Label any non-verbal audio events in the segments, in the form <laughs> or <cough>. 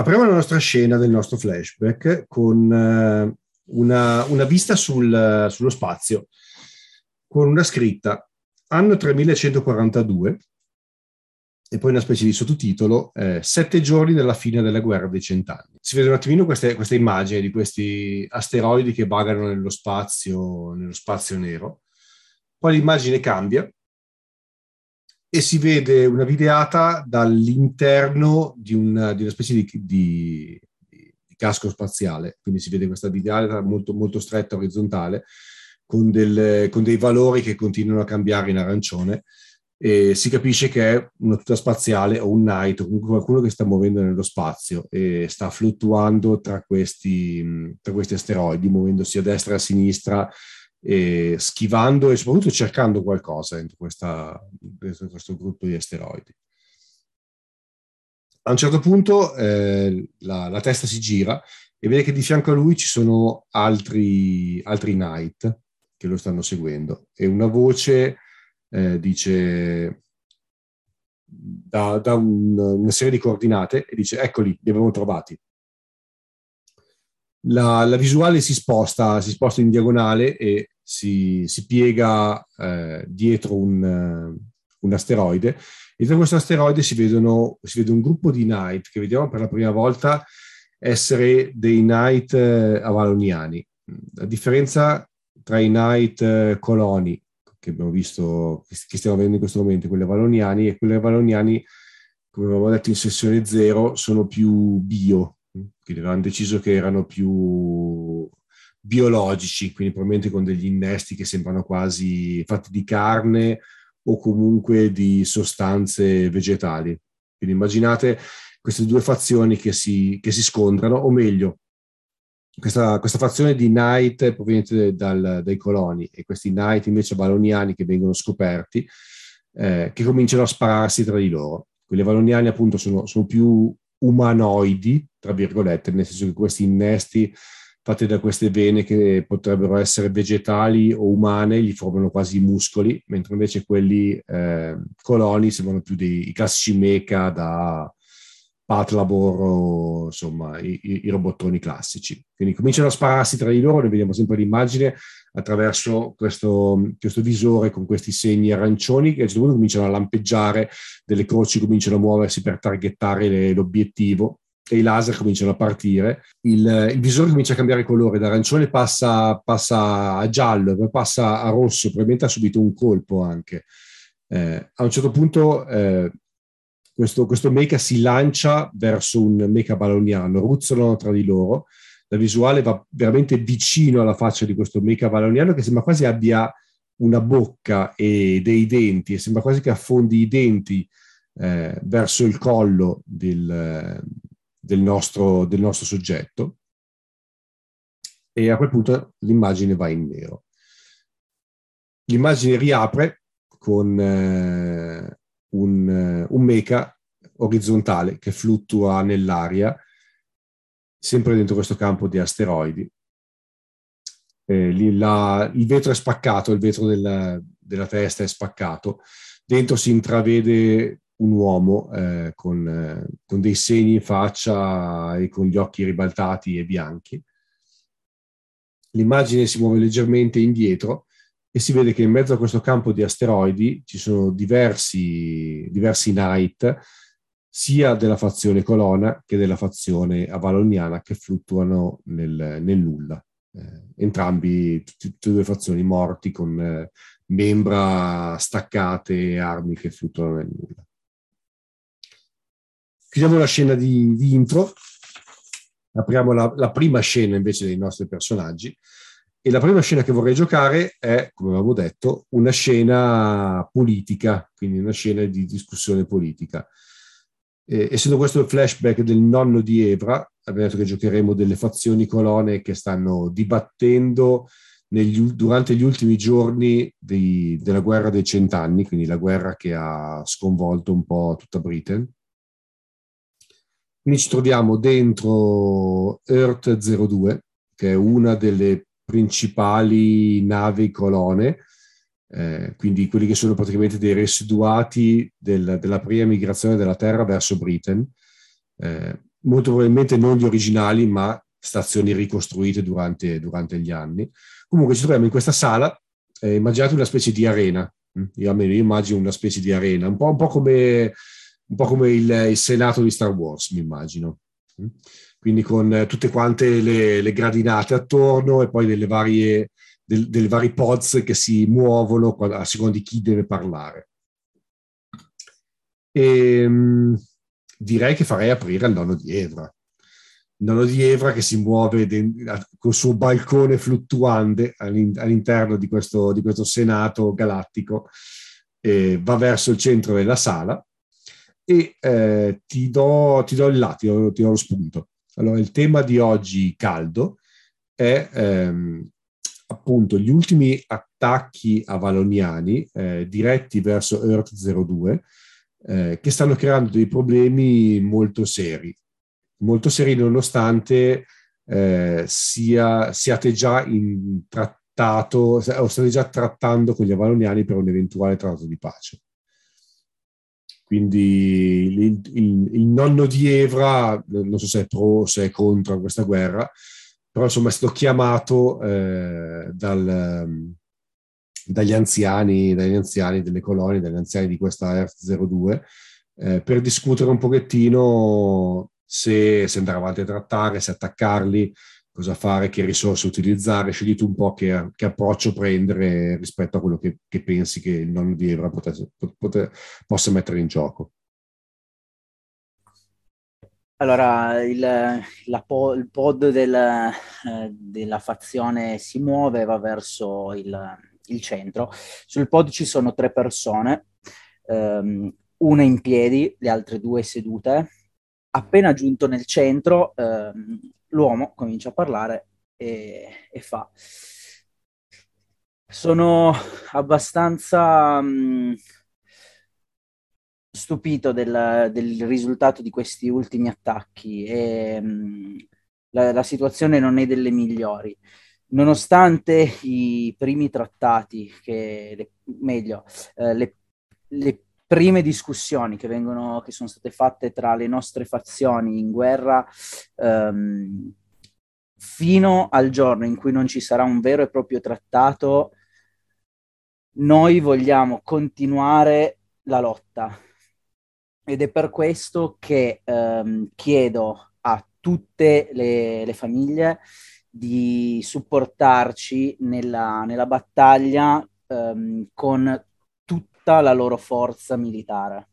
Apriamo la nostra scena del nostro flashback con uh, una, una, vista sul, sullo spazio, con una scritta anno 3142 e poi una specie di sottotitolo eh, Sette giorni dalla fine della guerra dei cent'anni. Si vede un attimino queste, queste immagini di questi asteroidi che vagano nello spazio, nello spazio nero. Poi l'immagine cambia e si vede una videata dall'interno di una, di una specie di, di, di, casco spaziale, quindi si vede questa videata molto, molto stretta, orizzontale, con, del, con, dei valori che continuano a cambiare in arancione. E si capisce che è una tuta spaziale o un night o comunque qualcuno che sta muovendo nello spazio e sta fluttuando tra questi, tra questi asteroidi, muovendosi a destra e a sinistra e schivando e soprattutto cercando qualcosa dentro, questa, dentro questo gruppo di asteroidi. A un certo punto eh, la, la, testa si gira e vede che di fianco a lui ci sono altri, altri Knight che lo stanno seguendo e una voce eh, dice da, da un, una serie di coordinate e dice eccoli, li abbiamo trovati la, la, visuale si sposta, si sposta in diagonale e si, si piega eh, dietro un, uh, un, asteroide. E da questo asteroide si, vedono, si vede un gruppo di Knight che vediamo per la prima volta essere dei Knight eh, avaloniani. La differenza tra i Knight eh, coloni che abbiamo visto, che stiamo vedendo in questo momento, quelli avaloniani, e quelli avaloniani, come avevamo detto in sessione zero, sono più bio, quindi avevano deciso che erano più biologici, quindi probabilmente con degli innesti che sembrano quasi fatti di carne o comunque di sostanze vegetali. Quindi immaginate queste due fazioni che si, che si scontrano, o meglio, questa, questa, fazione di Knight proveniente dal, dai coloni e questi Knight invece baloniani che vengono scoperti, eh, che cominciano a spararsi tra di loro. Quelli valoniani appunto sono, sono più umanoidi, tra virgolette, nel senso che questi innesti fatti da queste vene che potrebbero essere vegetali o umane, gli formano quasi i muscoli, mentre invece quelli eh, coloni sembrano più dei classici mecha da Patlabor insomma i, i, i, robottoni classici. Quindi cominciano a spararsi tra di loro, noi vediamo sempre l'immagine attraverso questo, questo visore con questi segni arancioni che a un certo punto cominciano a lampeggiare, delle croci cominciano a muoversi per targettare le, l'obiettivo e i laser cominciano a partire, il, il, visore comincia a cambiare colore, da arancione passa, passa, a giallo, poi passa a rosso, probabilmente ha subito un colpo anche. Eh, a un certo punto eh, questo, questo, mecha si lancia verso un mecha baloniano, ruzzolano tra di loro, la visuale va veramente vicino alla faccia di questo mecha baloniano che sembra quasi abbia una bocca e dei denti e sembra quasi che affondi i denti eh, verso il collo del, del nostro, del nostro soggetto e a quel punto l'immagine va in nero. L'immagine riapre con eh, un, eh, un mecha orizzontale che fluttua nell'aria, sempre dentro questo campo di asteroidi. Eh, la, il vetro è spaccato, il vetro della, della, testa è spaccato, dentro si intravede un uomo eh, con, eh, con, dei segni in faccia e con gli occhi ribaltati e bianchi. L'immagine si muove leggermente indietro e si vede che in mezzo a questo campo di asteroidi ci sono diversi, diversi Knight, sia della fazione Colonna che della fazione avaloniana che fluttuano nel, nel nulla. Eh, entrambi, tutte e due fazioni morti con eh, membra staccate e armi che fluttuano nel nulla. Chiudiamo la scena di, di intro, apriamo la, la, prima scena invece dei nostri personaggi e la prima scena che vorrei giocare è, come avevamo detto, una scena politica, quindi una scena di discussione politica. Eh, essendo questo il flashback del nonno di Evra, abbiamo detto che giocheremo delle fazioni colone che stanno dibattendo negli, durante gli ultimi giorni dei, della guerra dei cent'anni, quindi la guerra che ha sconvolto un po' tutta Britain. Quindi ci troviamo dentro Earth 02, che è una delle principali navi colone, eh, quindi quelli che sono praticamente dei residuati del, della prima migrazione della Terra verso Britain. Eh, molto probabilmente non gli originali, ma stazioni ricostruite durante, durante gli anni. Comunque ci troviamo in questa sala, eh, immaginate una specie di arena, mm? io almeno io immagino una specie di arena, un po', un po come, un po come il, il, Senato di Star Wars, mi immagino. Mm? Quindi con tutte quante le, le gradinate attorno e poi delle varie, del, delle vari pods che si muovono a seconda di chi deve parlare. E, um, direi che farei aprire al nonno di Evra. Il nonno di Evra che si muove de- col suo balcone fluttuante all'in- all'interno di questo, di questo, senato galattico, eh, va verso il centro della sala e eh, ti, do, ti do il là, ti do, ti do lo spunto. Allora, il tema di oggi caldo è ehm, appunto gli ultimi attacchi avaloniani eh, diretti verso Earth 02 eh, che stanno creando dei problemi molto seri, molto seri nonostante eh, sia, siate già in trattato o state già trattando con gli avaloniani per un eventuale trattato di pace. Quindi il, il, il, nonno di Evra, non so se è pro o se è contro questa guerra, però insomma è stato chiamato eh, dal, dagli anziani, dagli anziani delle colonie, dagli anziani di questa Earth 02, eh, per discutere un pochettino se, se, andare avanti a trattare, se attaccarli, cosa fare, che risorse utilizzare, scegli tu un po' che, che approccio prendere rispetto a quello che, che, pensi che il nonno di Evra potesse, poter, possa mettere in gioco. Allora, il, la, il pod del, eh, della fazione si muove, va verso il, il centro. Sul pod ci sono tre persone, ehm, una in piedi, le altre due sedute. Appena giunto nel centro, ehm, l'uomo comincia a parlare e, e fa. Sono abbastanza mh, mm, stupito del, del, risultato di questi ultimi attacchi e mh, mm, la, la situazione non è delle migliori nonostante i primi trattati, che le, meglio, eh, le, le, prime discussioni che, vengono, che sono state fatte tra le nostre fazioni in guerra, ehm, fino al giorno in cui non ci sarà un vero e proprio trattato, noi vogliamo continuare la lotta. Ed è per questo che ehm, chiedo a tutte le, le famiglie di supportarci nella, nella battaglia ehm, con tutta la loro forza militare.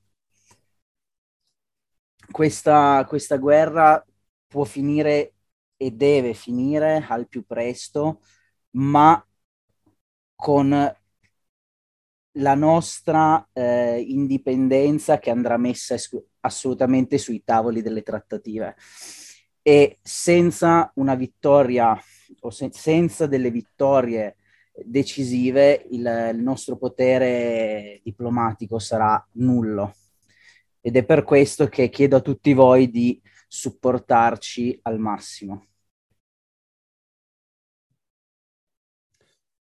Questa, questa guerra può finire e deve finire al più presto, ma con la nostra eh, indipendenza che andrà messa es- assolutamente sui tavoli delle trattative e senza una vittoria o se- senza delle vittorie decisive il, il nostro potere diplomatico sarà nullo ed è per questo che chiedo a tutti voi di supportarci al massimo.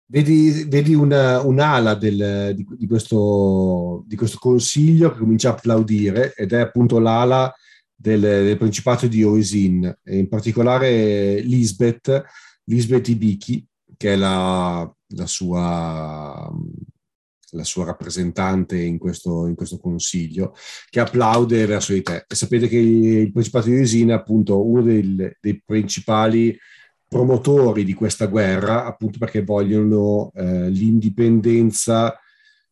Vedi, vedi una, un'ala del, di, di, questo, di, questo, consiglio che comincia a applaudire ed è appunto l'ala del, del Principato di Oisin, in particolare Lisbeth, Lisbeth Ibiki, che è la, la, sua, la sua, rappresentante in questo, in questo, consiglio, che applaude verso di te. E sapete che il Principato di Oisin è appunto uno dei, dei principali promotori di questa guerra, appunto perché vogliono eh, l'indipendenza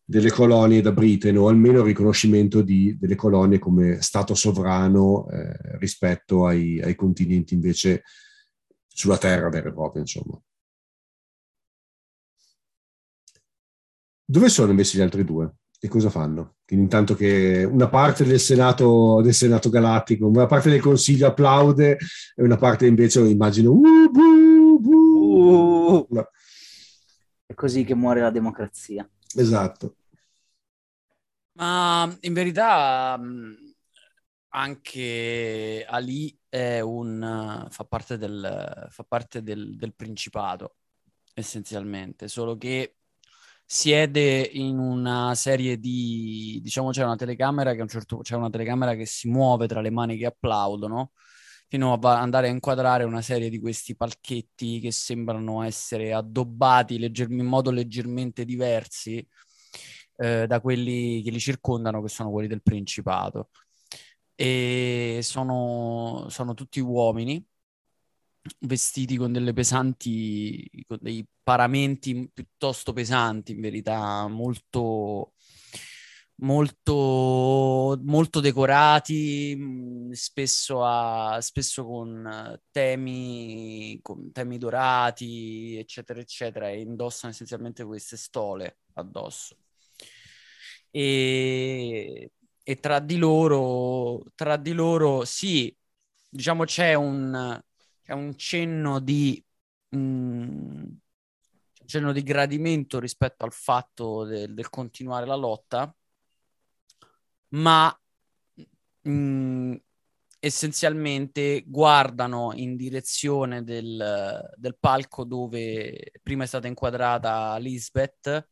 delle colonie da Britain o almeno il riconoscimento di, delle colonie come Stato sovrano eh, rispetto ai, ai, continenti invece sulla terra vera e propria, insomma. Dove sono invece gli altri due? E cosa fanno? Quindi intanto che una parte del Senato, del Senato Galattico, una parte del Consiglio applaude e una parte invece immagino uh, buh, buh. Uh. È così che muore la democrazia. Esatto. Ma in verità anche Ali è un, fa parte, del, fa parte del, del Principato, essenzialmente, solo che siede in una serie di, diciamo c'è una telecamera che a un certo c'è una telecamera che si muove tra le mani che applaudono fino a andare a inquadrare una serie di questi palchetti che sembrano essere addobbati legger- in modo leggermente diversi eh, da quelli che li circondano, che sono quelli del Principato. E sono, sono tutti uomini vestiti con delle pesanti, con dei paramenti piuttosto pesanti, in verità, molto, molto, molto decorati, mm, spesso, a, spesso con temi, con temi dorati, eccetera, eccetera, e indossano essenzialmente queste stole addosso. E, e tra di loro, tra di loro, sì, diciamo c'è un, c'è un cenno di, mh, mm, cenno di gradimento rispetto al fatto del, del continuare la lotta, ma mh, mm, essenzialmente guardano in direzione del, del, palco dove prima è stata inquadrata Lisbeth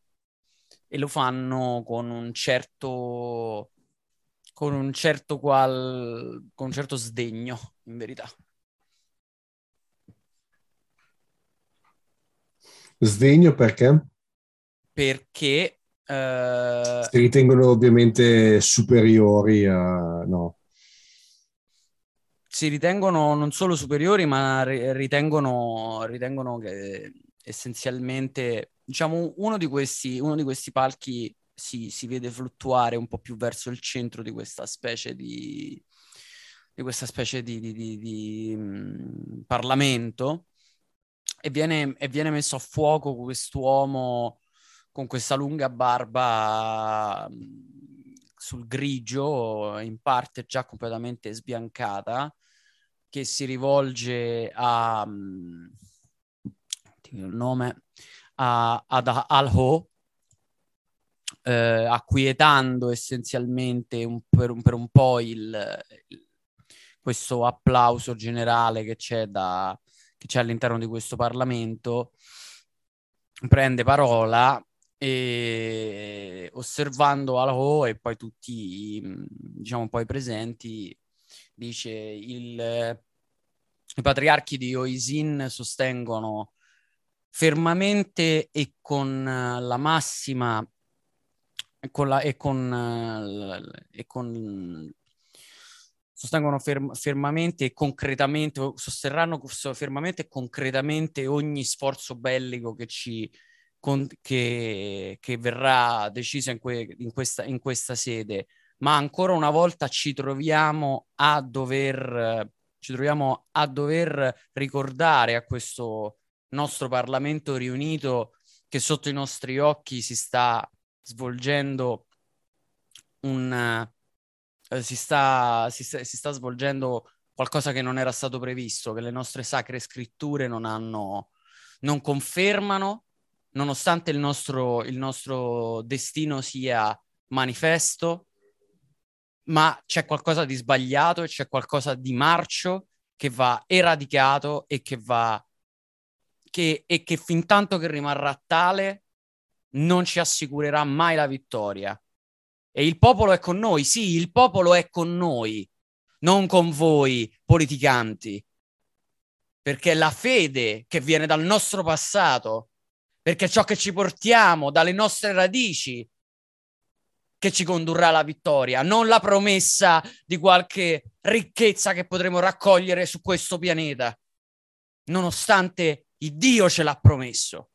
e lo fanno con un certo con un certo qual con un certo sdegno in verità Sdegno perché? Perché uh... si ritengono ovviamente superiori a... no. Si ritengono non solo superiori, ma ritengono, ritengono che essenzialmente, diciamo, uno di questi, uno di questi palchi si, si, vede fluttuare un po' più verso il centro di questa specie di, di questa specie di, di, di, um, Parlamento e viene, e viene messo a fuoco quest'uomo con questa lunga barba mm, sul grigio, in parte già completamente sbiancata, che si rivolge a mm, il nome a, ad Al-Ho, eh, acquietando essenzialmente un, per, un, per, un, po' il, il, questo applauso generale che c'è da, che c'è all'interno di questo Parlamento, prende parola e osservando Alho e poi tutti diciamo poi presenti dice il, i patriarchi di Oisin sostengono fermamente e con la massima con, la, e con, e con sostengono ferm- fermamente e concretamente, sosterranno fermamente e concretamente ogni sforzo bellico che ci con- che, che, verrà deciso in, que- in, questa, in questa sede, ma ancora una volta ci troviamo a dover ci troviamo a dover ricordare a questo nostro Parlamento riunito che sotto i nostri occhi si sta svolgendo un, eh, si, sta, si, sta, si, sta, svolgendo qualcosa che non era stato previsto, che le nostre sacre scritture non hanno, non confermano, nonostante il nostro, il nostro destino sia manifesto, ma c'è qualcosa di sbagliato e c'è qualcosa di marcio che va eradicato e che va che, e che fin tanto che rimarrà tale non ci assicurerà mai la vittoria. E il popolo è con noi, sì, il popolo è con noi, non con voi politicanti. Perché la fede che viene dal nostro passato, perché ciò che ci portiamo dalle nostre radici, che ci condurrà alla vittoria, non la promessa di qualche ricchezza che potremo raccogliere su questo pianeta, nonostante il Dio ce l'ha promesso.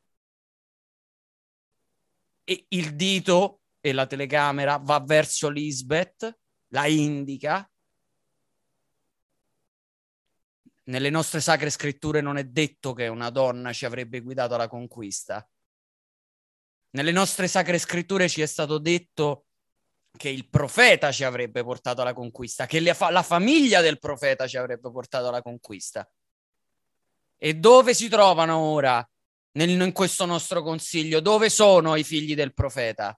E il dito e la telecamera va verso Lisbeth, la indica. Nelle nostre sacre scritture non è detto che una donna ci avrebbe guidato alla conquista. Nelle nostre sacre scritture ci è stato detto che il profeta ci avrebbe portato alla conquista, che fa- la famiglia del profeta ci avrebbe portato alla conquista. E dove si trovano ora nel, in questo nostro consiglio? Dove sono i figli del profeta?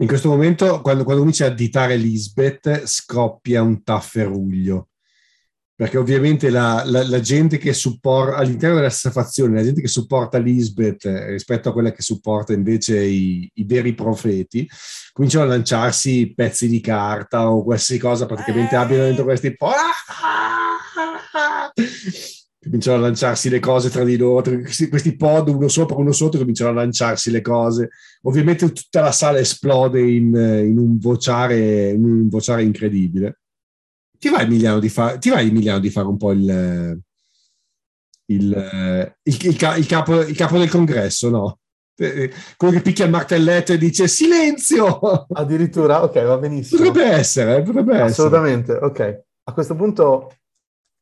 In questo momento, quando, quando comincia a additare Lisbeth, scoppia un tafferuglio. perché ovviamente la, la, la gente che supporta all'interno della stessa fazione, la gente che supporta Lisbeth eh, rispetto a quella che supporta invece i, i, veri profeti, cominciano a lanciarsi pezzi di carta o qualsiasi cosa praticamente eh. abbiano dentro questi po'. Cominciano a lanciarsi le cose tra di loro, questi, questi pod uno sopra, uno sotto, cominciano a lanciarsi le cose. Ovviamente tutta la sala esplode in, in un, vociare, in un vociare incredibile ti va Emiliano di, fa- ti va, Emiliano, di fare un po' il, il, il, capo, il capo del congresso, no? Eh, quello che picchia il martelletto e dice silenzio! Addirittura, ok, va benissimo. Potrebbe essere, potrebbe essere. Assolutamente, ok. A questo punto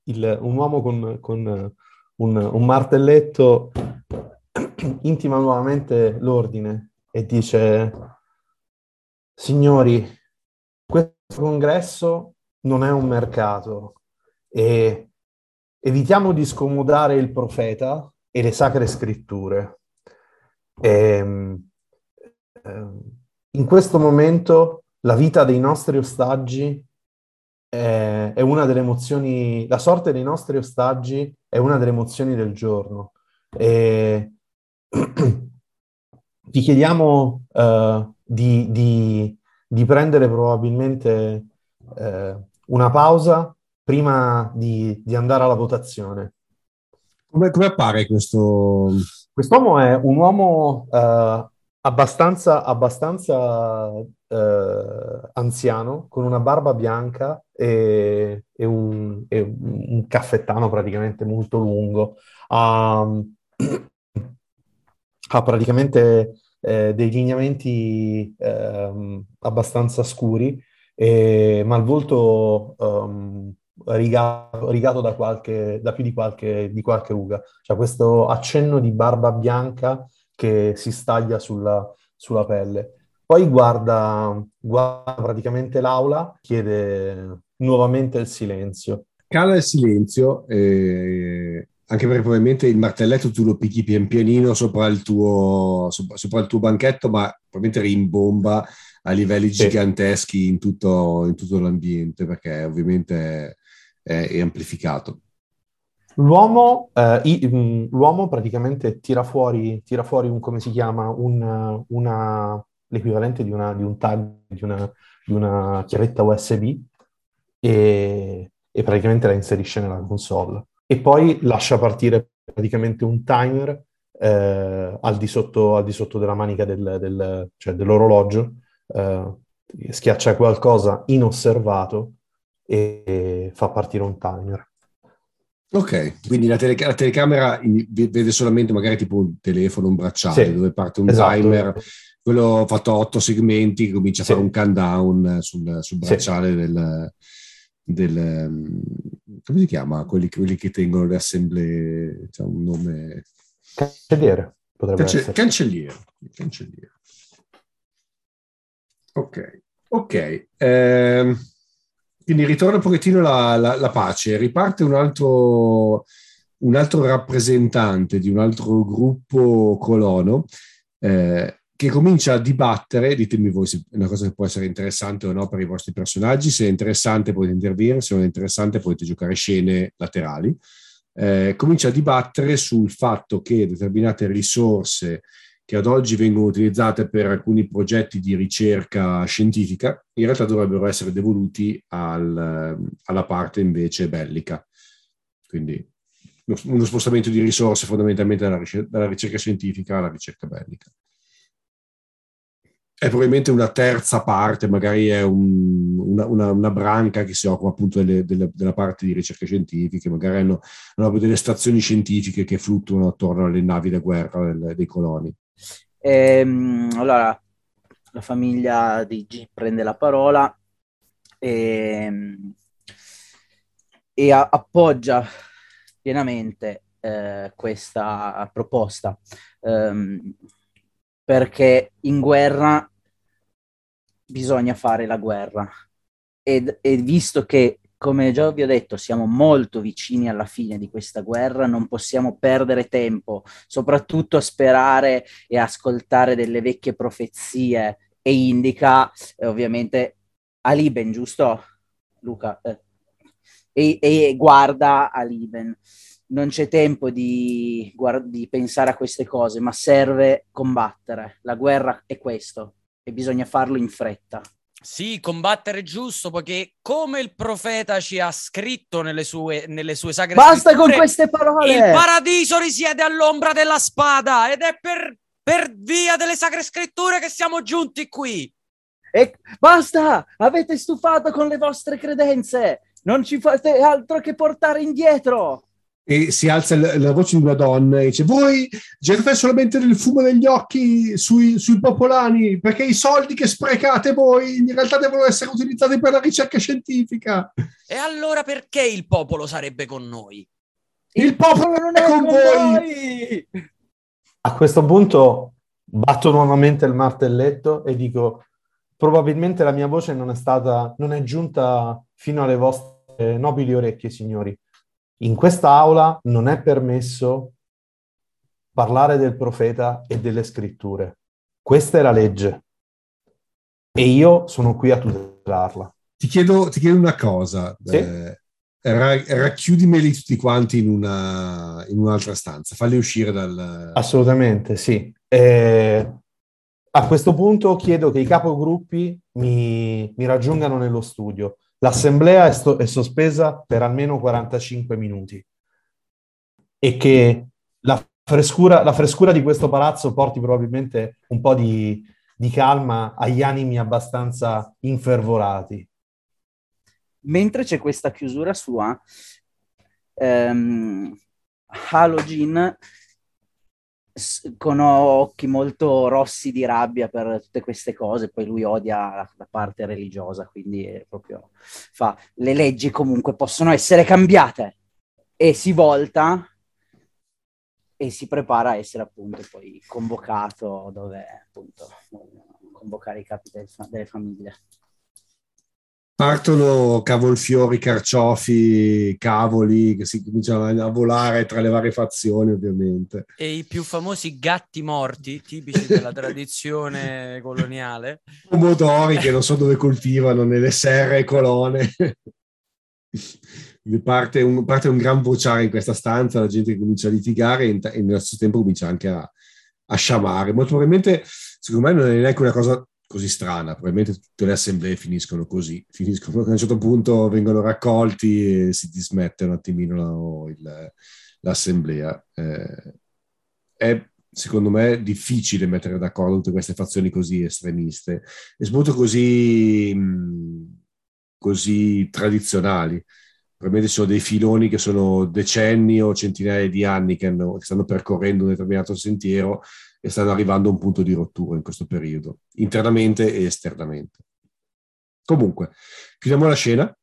il, un uomo con, con un, un, martelletto <clears throat> intima nuovamente l'ordine e dice, signori, questo congresso non è un mercato e evitiamo di scomodare il profeta e le sacre scritture. E, ehm, ehm, in questo momento la vita dei nostri ostaggi è, è, una delle emozioni, la sorte dei nostri ostaggi è una delle emozioni del giorno. E <clears throat> ti chiediamo uh, di, di, di, prendere probabilmente uh, una pausa prima di, di andare alla votazione. Come, come, appare questo? Quest'uomo è un uomo uh, abbastanza, abbastanza anziano, con una barba bianca e, e, un, e, un, caffettano praticamente molto lungo. Um, <clears throat> ha praticamente eh, dei lineamenti eh, abbastanza scuri e, ma il volto um, rigato, rigato da, qualche, da più di qualche, di qualche ruga. C'è questo accenno di barba bianca che si staglia sulla, sulla pelle. Poi guarda, guarda praticamente l'aula, chiede nuovamente il silenzio. Cala il silenzio, eh, anche perché probabilmente il martelletto tu lo picchi pian pianino sopra il tuo, sopra, sopra il tuo banchetto, ma probabilmente rimbomba a livelli sì. giganteschi in tutto, in tutto, l'ambiente, perché ovviamente è, è amplificato. L'uomo, eh, i, mm, l'uomo, praticamente tira fuori, tira fuori un, come si chiama, un, una, l'equivalente di, una, di un tag, di una, di una chiavetta USB e, e, praticamente la inserisce nella console. E poi lascia partire praticamente un timer eh, al, di sotto, al, di sotto, della manica del, del, cioè dell'orologio eh, schiaccia qualcosa inosservato e fa partire un timer. Ok, quindi la, tele- la telecamera vede solamente magari tipo un telefono, un bracciale sì, dove parte un esatto. timer, quello fatto a otto segmenti che comincia a sì. fare un countdown sul, sul bracciale sì. del, del, come si chiama? Quelli, quelli che tengono le assemblee, c'è un nome... Cancelliere, potrebbe Cance- essere. Cancelliere, cancelliere. Ok, ok. Eh, quindi ritorna un pochettino la, la, la pace, riparte un altro, un altro, rappresentante di un altro gruppo colono eh, che comincia a dibattere, ditemi voi se è una cosa che può essere interessante o no per i vostri personaggi, se è interessante potete intervenire, se non è interessante potete giocare scene laterali. Eh, comincia a dibattere sul fatto che determinate risorse che ad oggi vengono utilizzate per alcuni progetti di ricerca scientifica, in realtà dovrebbero essere devoluti al, alla parte invece bellica. Quindi uno spostamento di risorse fondamentalmente dalla ricerca, dalla ricerca scientifica alla ricerca bellica. È probabilmente una terza parte, magari è un, una, una, una, branca che si occupa appunto delle, delle, della parte di ricerche scientifiche, magari hanno, hanno, delle stazioni scientifiche che fluttuano attorno alle navi da guerra del, dei coloni. Ehm, allora, la famiglia di G prende la parola e, e appoggia pienamente eh, questa proposta ehm, perché in guerra bisogna fare la guerra e, e visto che come già vi ho detto, siamo molto vicini alla fine di questa guerra, non possiamo perdere tempo, soprattutto a sperare e ascoltare delle vecchie profezie e indica eh, ovviamente Ali Ben, giusto? Luca, eh, e, e guarda Aliben. Non c'è tempo di, di pensare a queste cose, ma serve combattere. La guerra è questo e bisogna farlo in fretta. Sì, combattere giusto, poiché come il profeta ci ha scritto nelle sue, nelle sue sacre Basta con queste parole! Il paradiso risiede all'ombra della spada ed è per, per via delle sacre scritture che siamo giunti qui. E basta! Avete stufato con le vostre credenze! Non ci fate altro che portare indietro! E si alza la, la, voce di una donna e dice voi gettate solamente del fumo negli occhi sui, sui, popolani perché i soldi che sprecate voi in realtà devono essere utilizzati per la ricerca scientifica. E allora perché il popolo sarebbe con noi? il, il popolo non è con, con voi. a questo punto batto nuovamente il martelletto e dico probabilmente la mia voce non è stata non è giunta fino alle vostre nobili orecchie signori in questa aula non è permesso parlare del profeta e delle scritture. Questa è la legge e io sono qui a tutelarla. Ti chiedo, ti chiedo una cosa. Sì? Eh, racchiudimeli tutti quanti in, una, in, un'altra stanza, falli uscire dal... Assolutamente, sì. Eh, a questo punto chiedo che i capogruppi mi, mi raggiungano nello studio. L'assemblea è, sto- è sospesa per almeno 45 minuti e che la frescura, la frescura di questo palazzo porti probabilmente un po' di, di calma agli animi abbastanza infervorati. Mentre c'è questa chiusura sua, ehm, Halogen con occhi molto rossi di rabbia per tutte queste cose, poi lui odia la, parte religiosa, quindi proprio fa le leggi comunque possono essere cambiate e si volta e si prepara a essere appunto poi convocato dove appunto convocare i capi del, delle famiglie. Partono cavolfiori, carciofi, cavoli che si cominciano a volare tra le varie fazioni, ovviamente. E i più famosi gatti morti, tipici della <laughs> tradizione coloniale. Pomodori che non so dove coltivano, nelle serre e colone. <laughs> parte, un, parte un gran vociare in questa stanza, la gente comincia a litigare e, e nello stesso tempo comincia anche a, a sciamare. Molto probabilmente, secondo me, non è neanche una cosa così strana. Probabilmente tutte le assemblee finiscono così, finiscono a un certo punto vengono raccolti e si dismette un attimino il, l'assemblea. Eh, è secondo me difficile mettere d'accordo tutte queste fazioni così estremiste e soprattutto così, così tradizionali. Probabilmente ci sono dei filoni che sono decenni o centinaia di anni che, hanno, che stanno percorrendo un determinato sentiero e stanno arrivando a un punto di rottura in questo periodo, internamente e esternamente. Comunque, chiudiamo la scena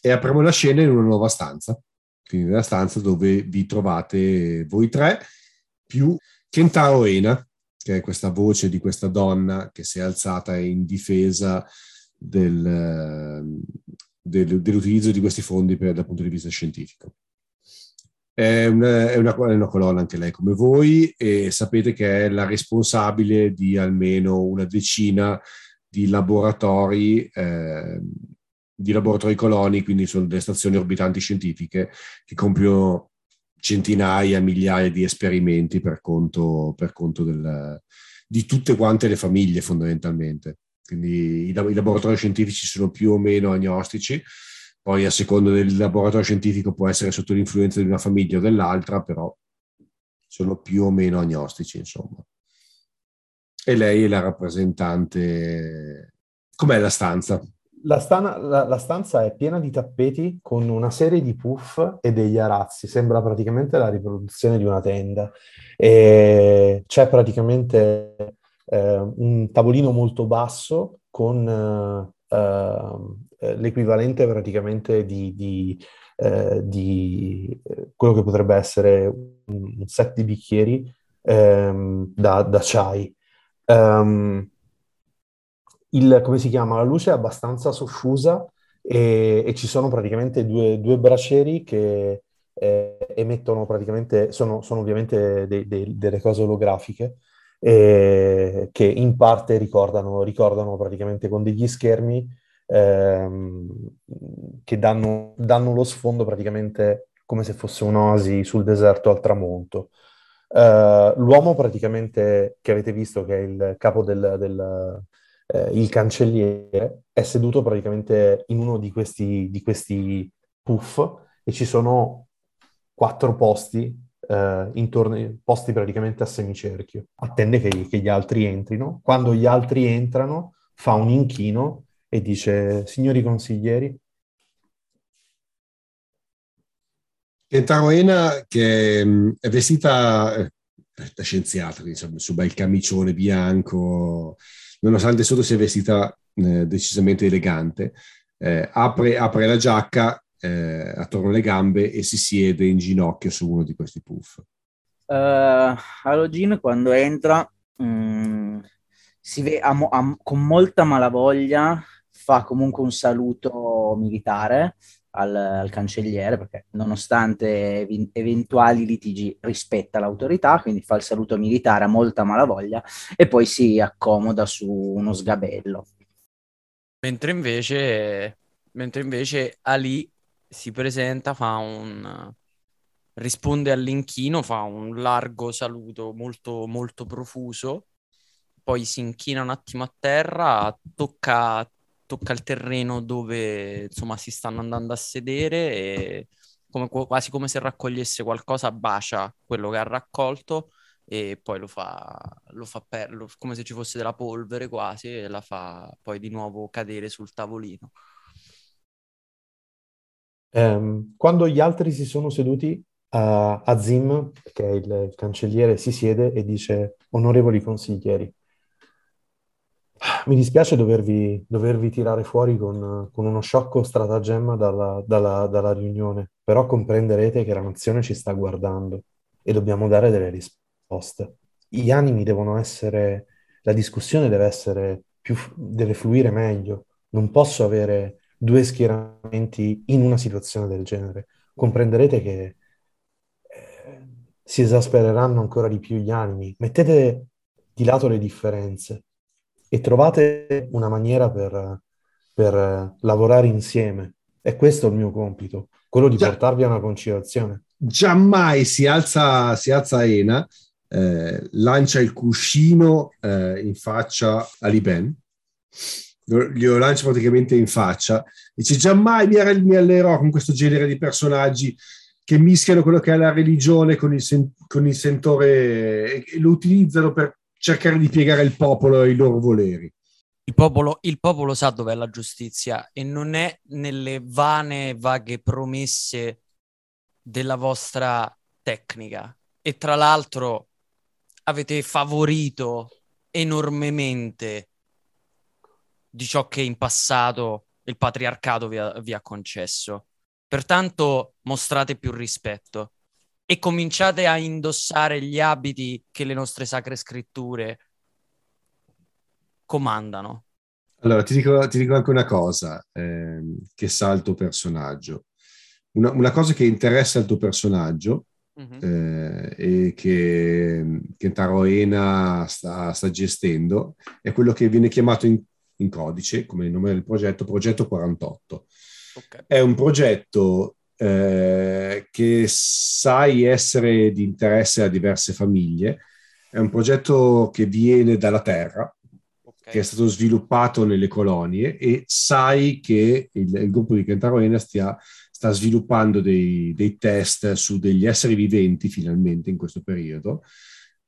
e apriamo la scena in una nuova stanza, quindi nella stanza dove vi trovate voi tre, più Kentaro Ena, che è questa voce di questa donna che si è alzata in difesa del, del, dell'utilizzo di questi fondi per, dal punto di vista scientifico. È una, è, una, è una, colonna anche lei come voi e sapete che è la responsabile di almeno una decina di laboratori, eh, di laboratori coloni, quindi sono delle stazioni orbitanti scientifiche che compiono centinaia, migliaia di esperimenti per conto, per conto del, di tutte quante le famiglie fondamentalmente. Quindi i, i laboratori scientifici sono più o meno agnostici, poi a seconda del laboratorio scientifico può essere sotto l'influenza di una famiglia o dell'altra, però sono più o meno agnostici, insomma. E lei è la rappresentante. Com'è la stanza? La, stana, la, la, stanza è piena di tappeti con una serie di puff e degli arazzi, sembra praticamente la riproduzione di una tenda. E c'è praticamente eh, un tavolino molto basso con eh, ehm, eh, l'equivalente praticamente di, di, eh, di, eh, quello che potrebbe essere un, set di bicchieri ehm, da, da, chai. Um, il, come si chiama? La luce è abbastanza soffusa e, e ci sono praticamente due, due bracieri che eh, emettono praticamente, sono, sono ovviamente dei, dei, delle cose olografiche eh, che in parte ricordano, ricordano praticamente con degli schermi ehm, che danno, danno lo sfondo praticamente come se fosse un'oasi sul deserto al tramonto. Uh, l'uomo praticamente che avete visto, che è il capo del, del eh, il cancelliere, è seduto praticamente in uno di questi, di questi puff e ci sono quattro posti eh, intorno, posti praticamente a semicerchio. Attende che, che gli altri entrino. Quando gli altri entrano, fa un inchino e dice, signori consiglieri, Kentaro Ena che mm, è vestita eh, da scienziata, insomma, su bel camicione bianco, nonostante sotto sia vestita eh, decisamente elegante, eh, apre, apre, la giacca eh, attorno alle gambe e si siede in ginocchio su uno di questi puff. Uh, Halogene quando entra mh, mm, si vede con molta malavoglia fa comunque un saluto militare al, al cancelliere perché nonostante ev- eventuali litigi rispetta l'autorità, quindi fa il saluto militare a molta malavoglia e poi si accomoda su uno sgabello. Mentre invece, mentre invece Ali si presenta, fa un risponde all'inchino, fa un largo saluto molto, molto profuso, poi si inchina un attimo a terra, tocca, tocca il terreno dove insomma si stanno andando a sedere e come, quasi come se raccogliesse qualcosa, bacia quello che ha raccolto e poi lo fa, lo fa per, lo, come se ci fosse della polvere quasi e la fa poi di nuovo cadere sul tavolino. Um, quando gli altri si sono seduti, uh, Azim, che è il, il cancelliere, si siede e dice: Onorevoli consiglieri, mi dispiace dovervi, dovervi tirare fuori con, con, uno sciocco stratagemma dalla, dalla, dalla, riunione, però comprenderete che la nazione ci sta guardando e dobbiamo dare delle risposte. Gli animi devono essere, la discussione deve essere più, deve fluire meglio. Non posso avere due schieramenti in una situazione del genere. Comprenderete che eh, si esaspereranno ancora di più gli animi. Mettete di lato le differenze e trovate una maniera per, per lavorare insieme. E questo è il mio compito, quello di Già, portarvi a una conciliazione. Giammai si alza, si alza Ena, eh, lancia il cuscino eh, in faccia a Liben, glielo lancia praticamente in faccia, dice giammai mi, mi allerò con questo genere di personaggi che mischiano quello che è la religione con il, sen- con il sentore e lo utilizzano per cercare di piegare il popolo ai loro voleri. Il popolo, il popolo sa dov'è la giustizia e non è nelle vane, vaghe promesse della vostra tecnica. E tra l'altro avete favorito enormemente di ciò che in passato il patriarcato vi ha, vi ha concesso. Pertanto mostrate più rispetto e cominciate a indossare gli abiti che le nostre sacre scritture comandano. Allora, ti dico, ti dico anche una cosa eh, che sa il tuo personaggio. Una, una, cosa che interessa il tuo personaggio mm-hmm. eh, e che, che Taroena sta, sta, gestendo è quello che viene chiamato in, in codice, come il nome del progetto, Progetto 48. Okay. È un progetto eh, che sai essere di interesse a diverse famiglie. È un progetto che viene dalla Terra, okay. che è stato sviluppato nelle colonie e sai che il, il gruppo di Kentaro Ena stia, sta sviluppando dei, dei, test su degli esseri viventi finalmente in questo periodo.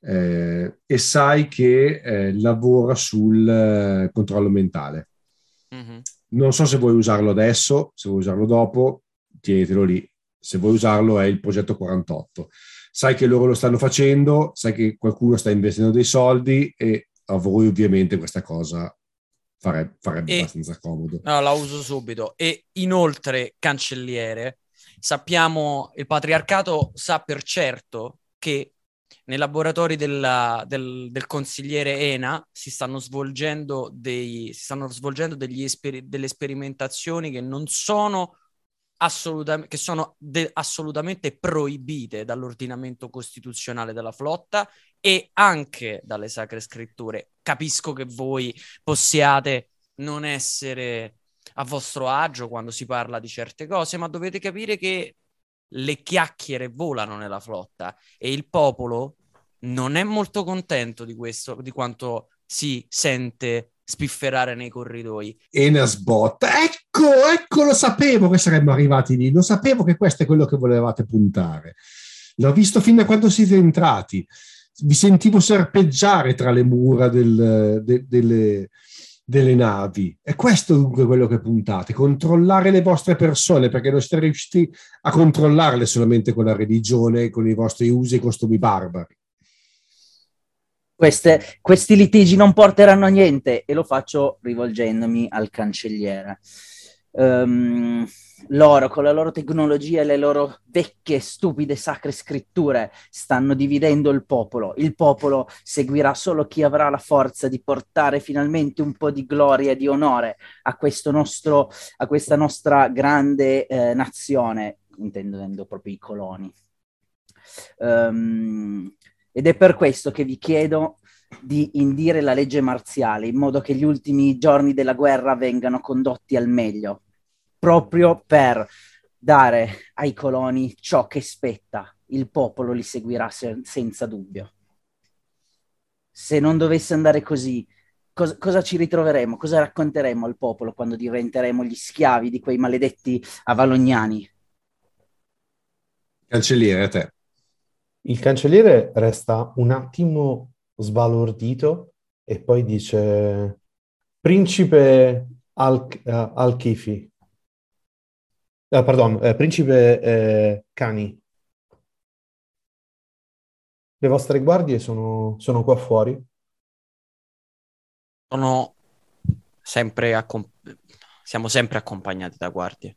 Eh, e sai che eh, lavora sul eh, controllo mentale. Mm-hmm. Non so se vuoi usarlo adesso, se vuoi usarlo dopo, tienitelo lì. Se vuoi usarlo è il progetto 48. Sai che loro lo stanno facendo, sai che qualcuno sta investendo dei soldi e a voi ovviamente questa cosa farebbe, farebbe e, abbastanza comodo. No, la uso subito. E inoltre, cancelliere, sappiamo, il patriarcato sa per certo che nei laboratori della, del, del, consigliere ENA si stanno svolgendo, dei, si stanno svolgendo esper- delle sperimentazioni che non sono assolutam- che sono de- assolutamente proibite dall'ordinamento costituzionale della flotta e anche dalle sacre scritture. Capisco che voi possiate non essere a vostro agio quando si parla di certe cose, ma dovete capire che le chiacchiere volano nella flotta e il popolo non è molto contento di questo, di quanto si sente spifferare nei corridoi. Enersbot, ecco, ecco, lo sapevo che saremmo arrivati lì, lo sapevo che questo è quello che volevate puntare. L'ho visto fin da quando siete entrati. Vi sentivo serpeggiare tra le mura del, de, delle, delle navi. E questo dunque quello che puntate, controllare le vostre persone, perché non siete riusciti a controllarle solamente con la religione, con i vostri usi e costumi barbari. Queste, questi litigi non porteranno a niente e lo faccio rivolgendomi al cancelliere. Um, loro, con la loro tecnologia e le loro vecchie, stupide, sacre scritture, stanno dividendo il popolo. Il popolo seguirà solo chi avrà la forza di portare finalmente un po' di gloria e di onore a, nostro, a questa nostra grande eh, nazione, intendendo proprio i coloni. Um, ed è per questo che vi chiedo di indire la legge marziale in modo che gli ultimi giorni della guerra vengano condotti al meglio, proprio per dare ai coloni ciò che spetta. Il popolo li seguirà se- senza dubbio. Se non dovesse andare così, cos- cosa ci ritroveremo? Cosa racconteremo al popolo quando diventeremo gli schiavi di quei maledetti avalognani? Cancelliere, a te. Il cancelliere resta un attimo sbalordito e poi dice Principe Al- uh, Al-Kifi. Uh, pardon, eh, Principe eh, Cani. Le vostre guardie sono, sono qua fuori? Sono sempre accomp- siamo sempre accompagnati da guardie,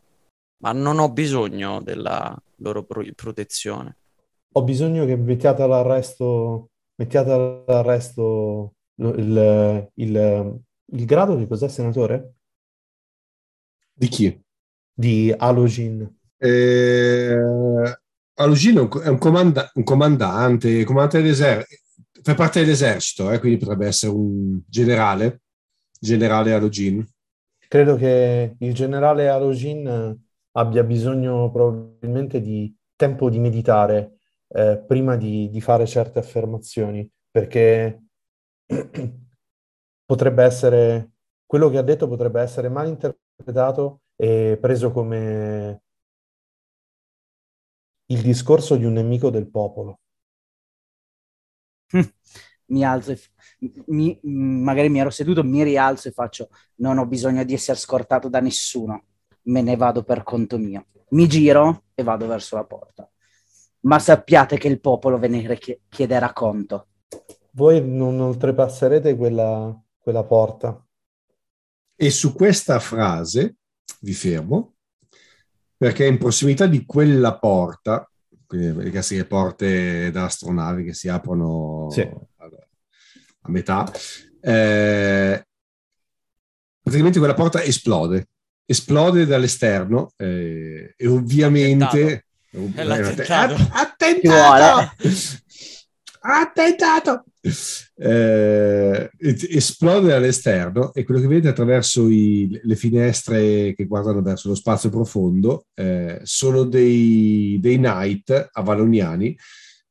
ma non ho bisogno della loro pro- protezione ho bisogno che mettiate all'arresto, mettiate all'arresto il, il, il grado di cos'è, senatore? Di chi? Di Alogin. Eh, Alogin è un, comanda- un comandante, comandante dell'esercito, fa parte dell'esercito, eh, quindi potrebbe essere un generale, generale Alogin. Credo che il generale Alogin abbia bisogno probabilmente di tempo di meditare eh, prima di, di, fare certe affermazioni, perché <clears throat> potrebbe essere, quello che ha detto potrebbe essere mal interpretato e preso come il discorso di un nemico del popolo. Mi alzo e mi, magari mi ero seduto, mi rialzo e faccio non ho bisogno di essere scortato da nessuno, me ne vado per conto mio. Mi giro e vado verso la porta ma sappiate che il popolo ve ne chiederà conto. Voi non oltrepasserete quella, quella porta. E su questa frase vi fermo, perché in prossimità di quella porta, quindi le classiche porte da astronavi che si aprono sì. a, a, metà, eh, praticamente quella porta esplode, esplode dall'esterno eh, e ovviamente è l'attentato. Attentato! Attentato! Eh, esplode all'esterno e quello che vedete attraverso i, le finestre che guardano verso lo spazio profondo eh, sono dei, dei knight avaloniani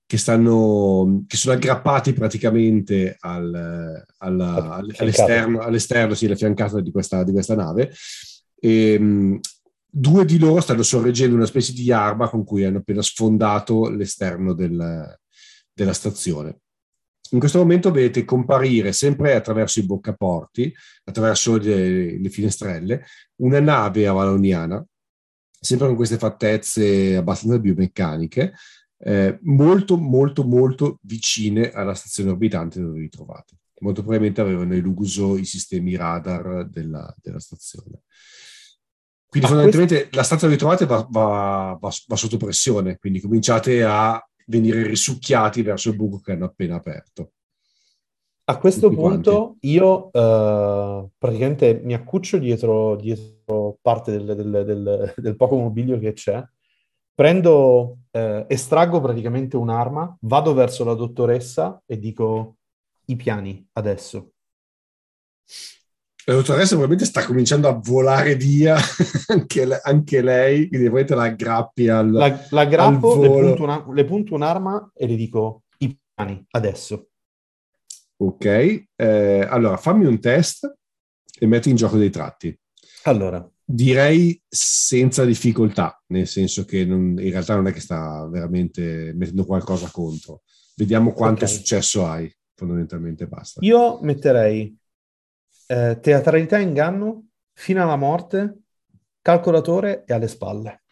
che, stanno, che sono aggrappati praticamente al, alla, all'esterno, all'esterno sì, alla fiancata di questa, di questa nave. E, ehm, due di loro stanno sorreggendo una specie di arma con cui hanno appena sfondato l'esterno del, della stazione. In questo momento vedete comparire, sempre attraverso i boccaporti, attraverso le, le finestrelle, una nave avaloniana, sempre con queste fattezze abbastanza biomeccaniche, eh, molto, molto, molto vicine alla stazione orbitante dove vi trovate. Molto probabilmente avevano eluso i sistemi radar della, della stazione. Quindi ah, fondamentalmente questo... la stanza che trovate va, va, va, va, sotto pressione, quindi cominciate a venire risucchiati verso il buco che hanno appena aperto. A questo Tutti punto quanti. io uh, praticamente mi accuccio dietro, dietro parte del, del, del, del, poco mobilio che c'è, prendo, uh, estraggo praticamente un'arma, vado verso la dottoressa e dico i piani adesso. La dottoressa probabilmente sta cominciando a volare via <laughs> anche, le- anche lei, quindi probabilmente la aggrappi al... La, la grappo, al le punto, una- le punto un'arma e le dico i piani, adesso. Ok, eh, allora fammi un test e metti in gioco dei tratti. Allora, Direi senza difficoltà, nel senso che non- in realtà non è che sta veramente mettendo qualcosa contro. Vediamo quanto Ok. successo hai, fondamentalmente basta. io metterei eh, teatralità e inganno, fino alla morte, calcolatore e alle spalle,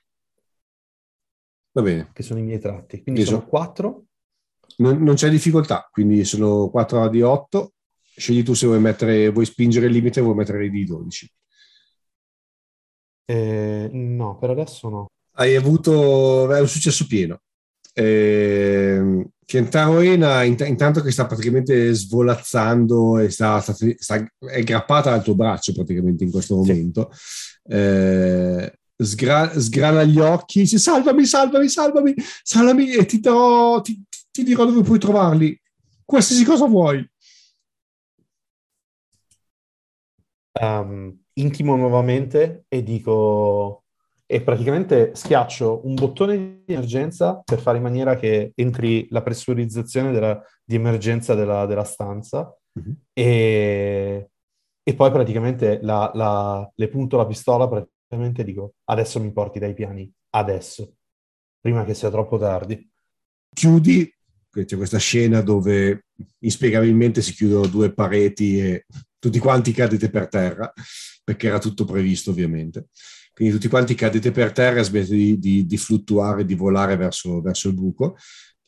Va bene, che sono i miei tratti. Quindi Sì, sono so- quattro. non, non c'è difficoltà, quindi sono 4 di 8. Scegli tu se vuoi mettere, vuoi spingere il limite o vuoi mettere di 12. Eh, no, per adesso no. Hai avuto è un successo pieno. Eh, Kentaro Ena, int- intanto che sta praticamente svolazzando e sta, sta- sta- è aggrappata al tuo braccio praticamente in questo Sì. momento, eh, sgra- sgrana gli occhi, dice salvami, salvami, salvami, salvami e ti, darò, ti, ti- ti dirò dove puoi trovarli. Qualsiasi cosa vuoi. Ehm, intimo nuovamente e dico e praticamente schiaccio un bottone di emergenza per fare in maniera che entri la pressurizzazione della- di emergenza della, della stanza Mhm. e, e poi praticamente la- la- le punto la pistola praticamente dico adesso mi porti dai piani, adesso, prima che sia troppo tardi. chiudi, c'è questa scena dove inspiegabilmente si chiudono due pareti e tutti quanti cadete per terra, perché era tutto previsto ovviamente. Quindi tutti quanti cadete per terra e smettete di, di- di fluttuare, di volare verso, verso il buco.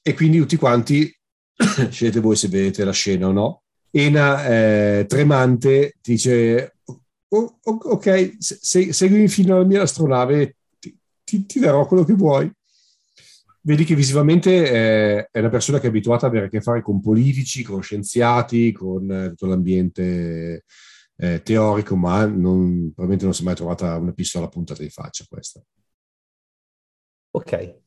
E quindi tutti quanti, <coughs> scegliete voi se vedete la scena o no, Ena eh, tremante dice "Oh, ok, se- seguimi fino alla mia astronave, ti, ti- ti darò quello che vuoi. Vedi che visivamente eh, è una persona che è abituata ad avere a che fare con politici, con scienziati, con eh, tutto l'ambiente eh, teorico, ma non- probabilmente non si è mai trovata una pistola puntata in faccia questa. Ok,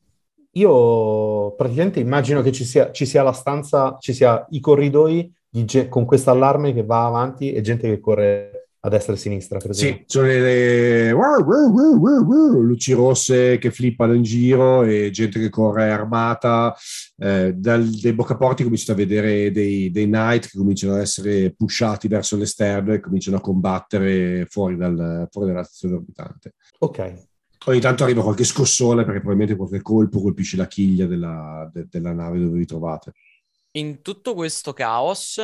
io praticamente immagino che ci sia, ci sia la stanza, ci sia i corridoi di ge- con questo allarme che va avanti e gente che corre a destra e a sinistra, presumo. Sì, sono le, le- wow, wow, wow, wow, wow, luci rosse che flippano in giro e gente che corre armata. Eh, dal, dai boccaporti cominciate a vedere dei, dei knight che cominciano ad essere pushati verso l'esterno e cominciano a combattere fuori, dal, fuori dalla stazione orbitante. Ok, Ogni tanto arriva qualche scossone perché probabilmente qualche colpo colpisce la chiglia della, de- della nave dove vi trovate. In tutto questo caos,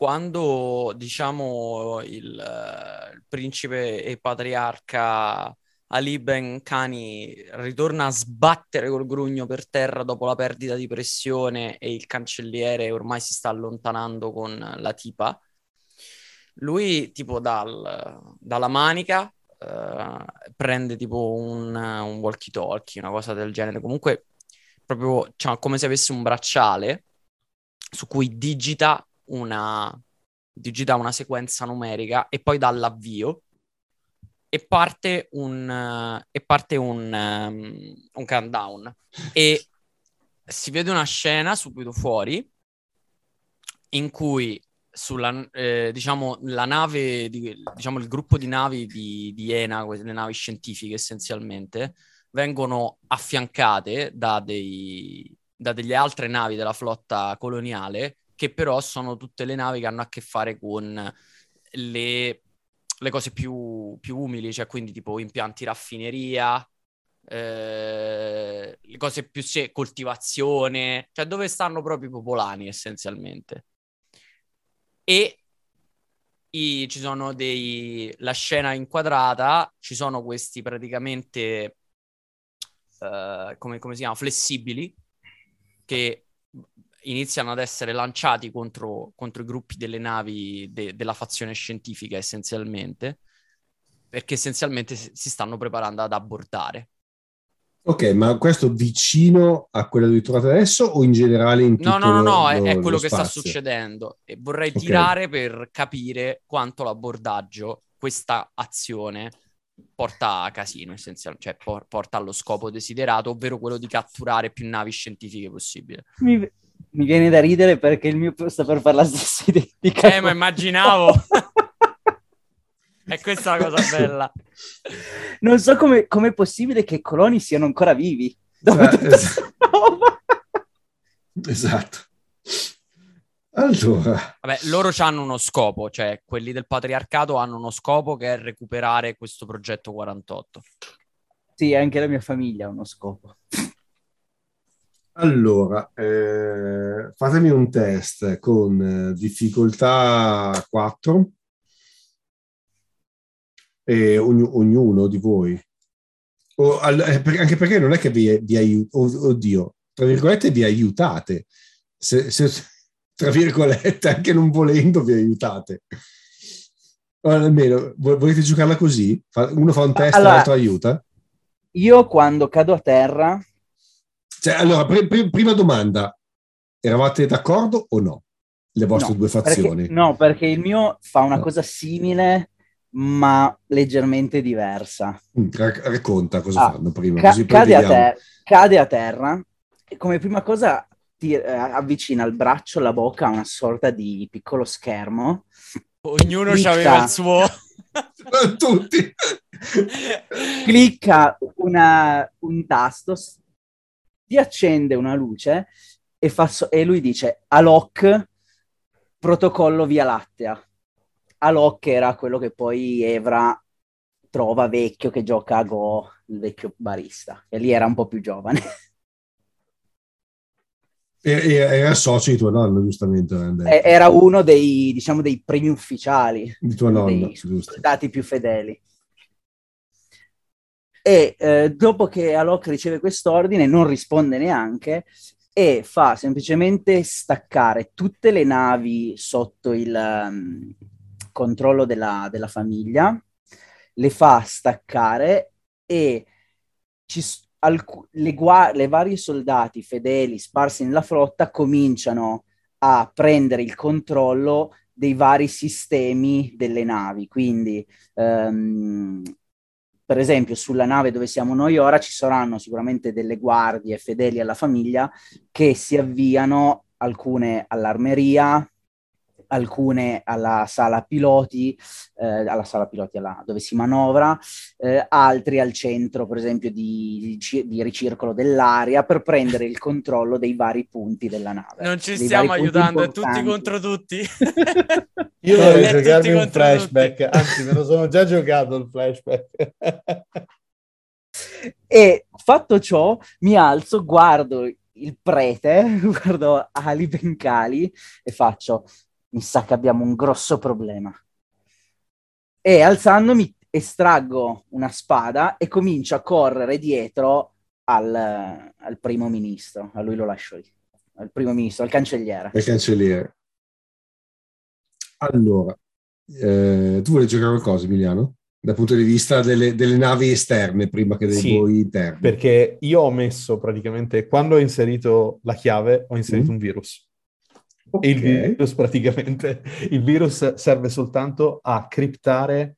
quando diciamo il, eh, il principe e patriarca Ali Ben Khani ritorna a sbattere col grugno per terra dopo la perdita di pressione e il cancelliere ormai si sta allontanando con la tipa, lui tipo dal- dalla manica eh, prende tipo un, un walkie-talkie, una cosa del genere, comunque proprio cioè, come se avesse un bracciale su cui digita una, digita una sequenza numerica e poi dà l'avvio e parte un, e parte un, ehm, un countdown. E si vede una scena subito fuori in cui sulla, eh, diciamo, la nave, di, diciamo, il gruppo di navi di, di Ena, le navi scientifiche essenzialmente, vengono affiancate da, dei, da delle altre navi della flotta coloniale, che però sono tutte le navi che hanno a che fare con le, le cose più, più umili, cioè quindi tipo impianti raffineria, eh, le cose più se- coltivazione, cioè dove stanno proprio i popolani essenzialmente. E i- ci sono dei la scena inquadrata, ci sono questi praticamente eh, come, come si chiama? Flessibili che iniziano ad essere lanciati contro, contro i gruppi delle navi de- della fazione scientifica essenzialmente, perché essenzialmente si stanno preparando ad abbordare. Ok, ma questo vicino a quello che vi trovate adesso o in generale in tutto No, no, no, no, è, lo- è lo quello che sta succedendo e vorrei Ok. tirare per capire quanto l'abbordaggio, questa azione porta a casino essenzialmente, cioè por- porta allo scopo desiderato, ovvero quello di catturare più navi scientifiche possibile. Mi, mi viene da ridere perché il mio sta per fare la stessa identica Eh, ma immaginavo. <laughs> E questa è la cosa bella. Non so come è possibile che i coloni siano ancora vivi. Dopo Eh, tutta es-. Esatto. Allora, Vabbè, loro hanno uno scopo, cioè quelli del patriarcato hanno uno scopo che è recuperare questo progetto 48. Sì, anche la mia famiglia ha uno scopo. Allora eh, fatemi un test con eh, difficoltà 4 e ognu- ognuno di voi. O, al- eh, anche perché non è che vi, vi aiutate, oddio, tra virgolette vi aiutate. Se, se- tra virgolette, anche non volendo vi aiutate. O almeno, vo- volete giocarla così? Uno fa un test e Allora- l'altro aiuta? Io quando cado a terra, Cioè, allora, pri- pri- prima domanda, eravate d'accordo o no? Le vostre No, due fazioni? perché, no, perché il mio fa una No. cosa simile, ma leggermente diversa. Mm, rac- racconta cosa Ah, fanno prima, Ca- cade, a ter- cade a terra e come prima cosa ti eh, avvicina il braccio alla bocca a una sorta di piccolo schermo. Ognuno Clicca. aveva il suo... <laughs> Tutti! Clicca una- un tasto, ti accende una luce e, fa so- e lui dice Alok, protocollo via lattea. Alok era quello che poi Evra trova vecchio che gioca a Go, il vecchio barista, e lì era un po' più giovane. Era socio di tuo nonno, giustamente. avevano detto. E- Era uno dei, diciamo, dei primi ufficiali, Di tuo nonno, dei soldati più fedeli. E eh, dopo che Alok riceve quest'ordine, non risponde neanche e fa semplicemente staccare tutte le navi sotto il um, controllo della, della famiglia, le fa staccare e ci alcu- le, gua- le vari soldati fedeli sparsi nella flotta cominciano a prendere il controllo dei vari sistemi delle navi. Quindi, ehm, per esempio, sulla nave dove siamo noi ora ci saranno sicuramente delle guardie fedeli alla famiglia che si avviano, alcune all'armeria, alcune alla sala piloti, eh, alla sala piloti alla- dove si manovra, eh, altri al centro, per esempio, di, di- ricircolo dell'aria per prendere il controllo dei vari punti della nave. Non ci stiamo aiutando, è tutti contro tutti. <laughs> Io vorrei giocarmi un flashback, tutti. anzi me lo sono già giocato il flashback. <laughs> E fatto ciò, mi alzo, guardo il prete, <laughs> guardo Ali Bencali e faccio: Mi sa che abbiamo un grosso problema. E alzandomi, estraggo una spada e comincio a correre dietro al, al primo ministro. A lui lo lascio lì. Al primo ministro, al cancelliere. Il cancelliere. Allora, eh, tu vuoi giocare qualcosa, Emiliano? Dal punto di vista delle, delle navi esterne prima che dei Sì, voli interni. Perché io ho messo praticamente, quando ho inserito la chiave, ho inserito Mm. un virus. Ok. E il virus praticamente, il virus serve soltanto a criptare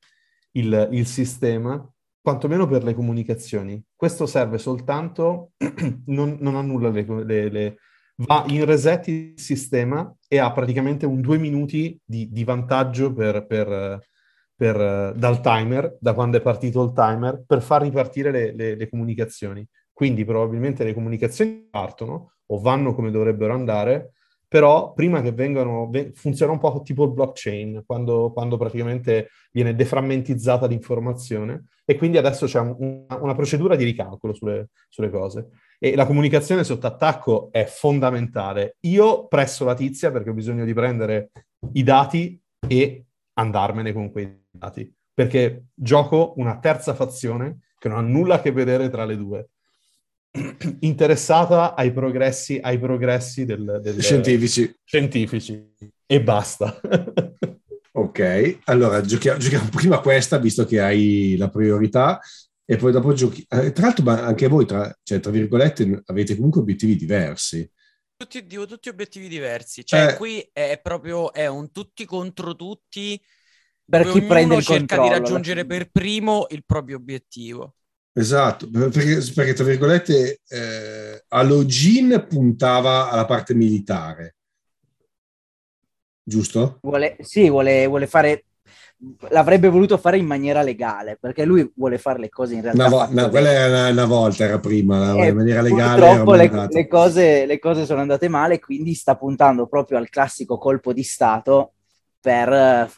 il, il sistema, quantomeno per le comunicazioni. Questo serve soltanto, <clears throat> non, non annulla le, le- le- va in reset il sistema e ha praticamente un due minuti di, di vantaggio per, per, per, dal timer, da quando è partito il timer, per far ripartire le, le- le comunicazioni. Quindi probabilmente le comunicazioni partono o vanno come dovrebbero andare, però prima che vengano, ve- funziona un po' tipo il blockchain, quando, quando praticamente viene deframmentizzata l'informazione e quindi adesso c'è un- una, una procedura di ricalcolo sulle, sulle cose. E la comunicazione sotto attacco è fondamentale. Io presso la tizia perché ho bisogno di prendere i dati e andarmene con quei dati, perché gioco una terza fazione che non ha nulla a che vedere tra le due. <clears throat> Interessata ai progressi, ai progressi del, del- Scientifici. scientifici e basta. <laughs> Ok, allora giochiamo, giochiamo prima questa, visto che hai la priorità, e poi dopo giochi. eh, tra l'altro, ma anche voi, tra, cioè, tra virgolette, avete comunque obiettivi diversi. Tutti, dico, tutti obiettivi diversi. Cioè, Eh. qui è proprio è un tutti contro tutti. Per chi prende ognuno il cerca controllo. di raggiungere per primo il proprio obiettivo. Esatto, perché, perché tra virgolette, eh, Alogin puntava alla parte militare, giusto? Vuole, sì, vuole, vuole fare l'avrebbe voluto fare in maniera legale, perché lui vuole fare le cose in realtà. No, no quella era una, una, volta, era prima, eh, in maniera legale. Purtroppo le, le, cose, le cose sono andate male, quindi sta puntando proprio al classico colpo di Stato per eh,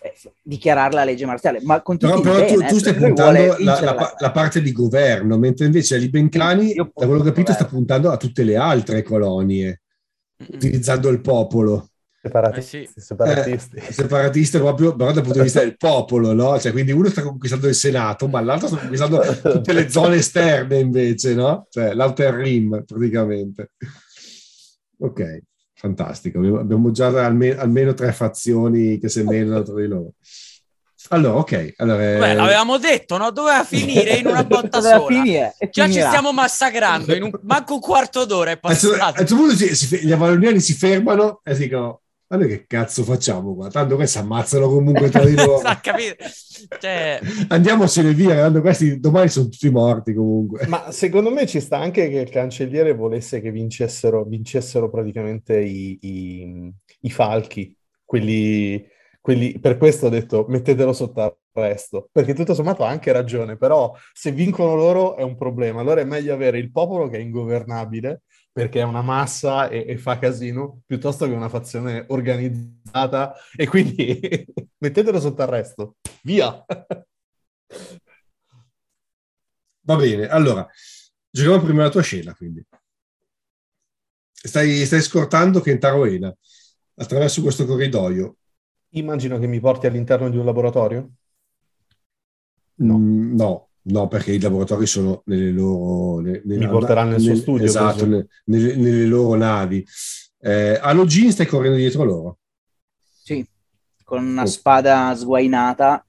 dichiarare la legge marziale. Ma con però, però bene, tu, tu, stai puntando la, la, la, parte di governo, mentre invece Ali Bencani, da quello che ho capito, sta puntando a tutte le altre colonie, utilizzando il popolo. Separatisti, eh sì. separatisti. Eh, separatisti proprio, però dal punto di vista del popolo, no? Cioè, quindi uno sta conquistando il Senato, ma l'altro sta conquistando tutte le zone esterne invece, no? Cioè, l'outer rim, praticamente. Ok, fantastico. Abbiamo già almeno, almeno tre fazioni che si menano tra di loro. Allora, ok. Allora, Beh, l'avevamo detto, no? Doveva finire in una <laughs> botta sola. Finire, Già ci stiamo massacrando, in un, manco un quarto d'ora è passato. A questo punto gli avaloniani si fermano e dicono ma noi che cazzo facciamo qua? Tanto questi ammazzano comunque tra di <laughs> loro. cioè... Andiamosene via, tanto questi domani sono tutti morti comunque. Ma secondo me ci sta anche che il cancelliere volesse che vincessero, vincessero praticamente i, i, i falchi, quelli, quelli... Per questo ho detto mettetelo sotto arresto, perché tutto sommato ha anche ragione, però se vincono loro è un problema. Allora è meglio avere il popolo che è ingovernabile perché è una massa e, e, fa casino, piuttosto che una fazione organizzata e quindi <laughs> mettetelo sotto arresto. Via! Va bene, allora, giochiamo prima la tua scena, quindi. Stai, stai scortando Kentaro Ena attraverso questo corridoio. Immagino che mi porti all'interno di un laboratorio? No. Mm, no, No, perché i laboratori sono nelle loro... Nelle, Mi porterà nel suo studio. Esatto, nelle, nelle, nelle, loro navi. Eh, Alogin stai correndo dietro loro? Sì, con una oh. spada sguainata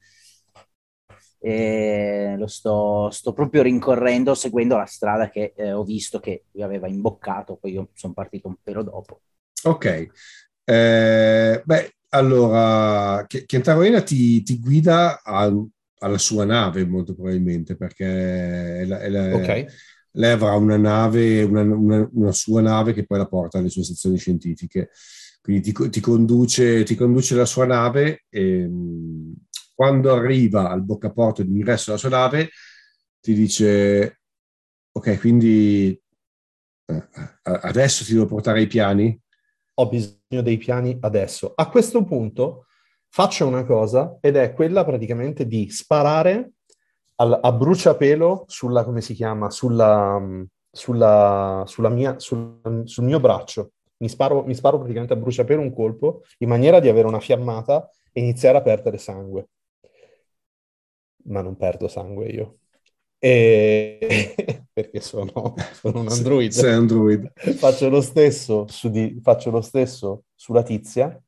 e lo sto, sto, proprio rincorrendo seguendo la strada che eh, ho visto che lui aveva imboccato, poi io sono partito un pelo dopo. Ok, eh, beh, allora, Kentaro Ena ti, ti guida a alla sua nave molto probabilmente perché è la, è la, okay. lei avrà una nave, una, una, una, sua nave che poi la porta alle sue sezioni scientifiche. Quindi ti, ti, conduce, ti conduce la sua nave e quando arriva al boccaporto d'ingresso della sua nave ti dice ok, quindi eh, adesso ti devo portare i piani? Ho bisogno dei piani adesso. A questo punto faccio una cosa ed è quella praticamente di sparare al, a bruciapelo sulla, come si chiama, sulla, sulla, sulla mia, sul, sul mio braccio. Mi sparo, mi sparo praticamente a bruciapelo un colpo in maniera di avere una fiammata e iniziare a perdere sangue. Ma non perdo sangue io. E... <laughs> perché sono, sono, un android. Sei android. Faccio lo stesso, su di, faccio lo stesso sulla tizia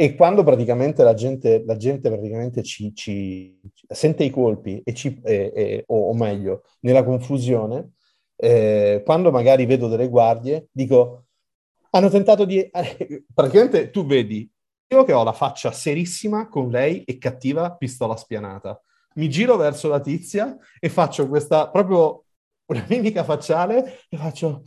e quando praticamente la gente, la gente praticamente ci, ci, sente i colpi, e ci, e, e, o, o, meglio, nella confusione, eh, quando magari vedo delle guardie, dico, hanno tentato di... Eh, <laughs> praticamente tu vedi, io che ho la faccia serissima con lei e cattiva pistola spianata. Mi giro verso la tizia e faccio questa proprio una mimica facciale e faccio